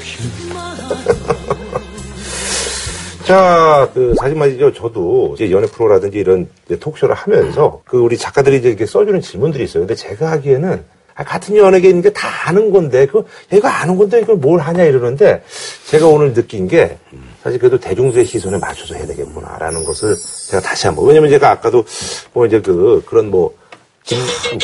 시. 자, 그, 사실 말이죠. 저도 이제 연애 프로라든지 이런 톡쇼를 하면서 그 우리 작가들이 이제 이렇게 써주는 질문들이 있어요. 근데 제가 하기에는 아, 같은 연예계인 게다 아는 건데, 그, 얘가 아는 건데 이걸 뭘 하냐 이러는데 제가 오늘 느낀 게 사실 그래도 대중들의 시선에 맞춰서 해야 되겠구나라는 것을 제가 다시 한번. 왜냐면 제가 아까도 뭐 이제 그, 그런 뭐,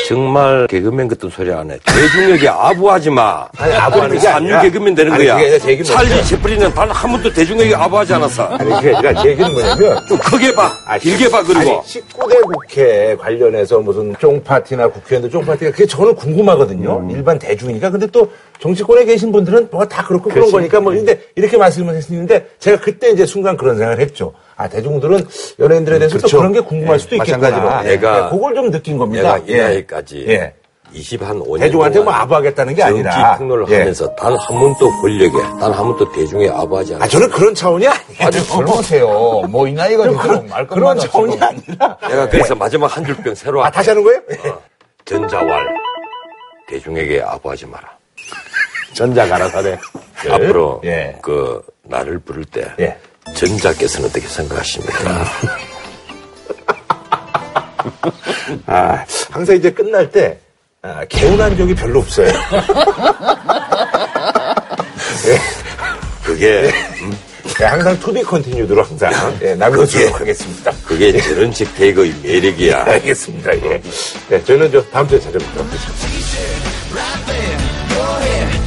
정말 개그맨 같은 소리 안 해. 대중에게 아부하지 마. 아니, 아부하는 게 아니라- 개그맨 되는 아니, 거야. 그게 아니라 제 얘기는 찰리 뭐냐면- 채플린은 단 한 번도 대중에게 아부하지 않았어. 아니, 그게 아니라 제 얘기는 뭐냐면 좀 크게 봐. 아, 길게 봐, 그리고. 아니, 19대 국회 관련해서 무슨 쫑파티나 국회의원들 쫑파티가 그게 저는 궁금하거든요. 음. 일반 대중이니까. 근데 또 정치권에 계신 분들은 뭐다 그렇고 그런 거니까 뭐 근데 이렇게 말씀을 했는데 제가 그때 이제 순간 그런 생각을 했죠. 아 대중들은 연예인들에 대해서 그렇죠. 또 그런 게 궁금할 예, 수도 있겠구나. 마찬가지로. 예, 내가- 그걸 좀 느낀 겁니다. 내가 이 예. 나이까지 예. 20한 5년 대중한테 뭐 아부하겠다는 게 아니라 폭로를 예. 하면서 단 한 번도 권력에 단 한 번도 대중에 아부하지 아 않았어요. 저는 그런 차원이 아니에요. 아주 젊으세요. 뭐 이 나이가 그런, 되도록 그런, 말 그런 차원이 지금 아니라 내가 그래서 마지막 한줄병 새로 아 다시 하는 거예요? 전자왈 대중에게 아부하지 마라. 전자 가라사대. 앞으로 예. 그 나를 부를 때 예. 전자께서는 어떻게 생각하십니까? 아 항상 이제 끝날 때 아, 개운한 적이 별로 없어요. 그게 예, 항상 to be continued로 항상 예, 남겨주도록 하겠습니다. 그게 저런식 대거의 매력이야. 알겠습니다. 예. 네, 저는 저 다음 주에 찾아뵙도록 하겠습니다.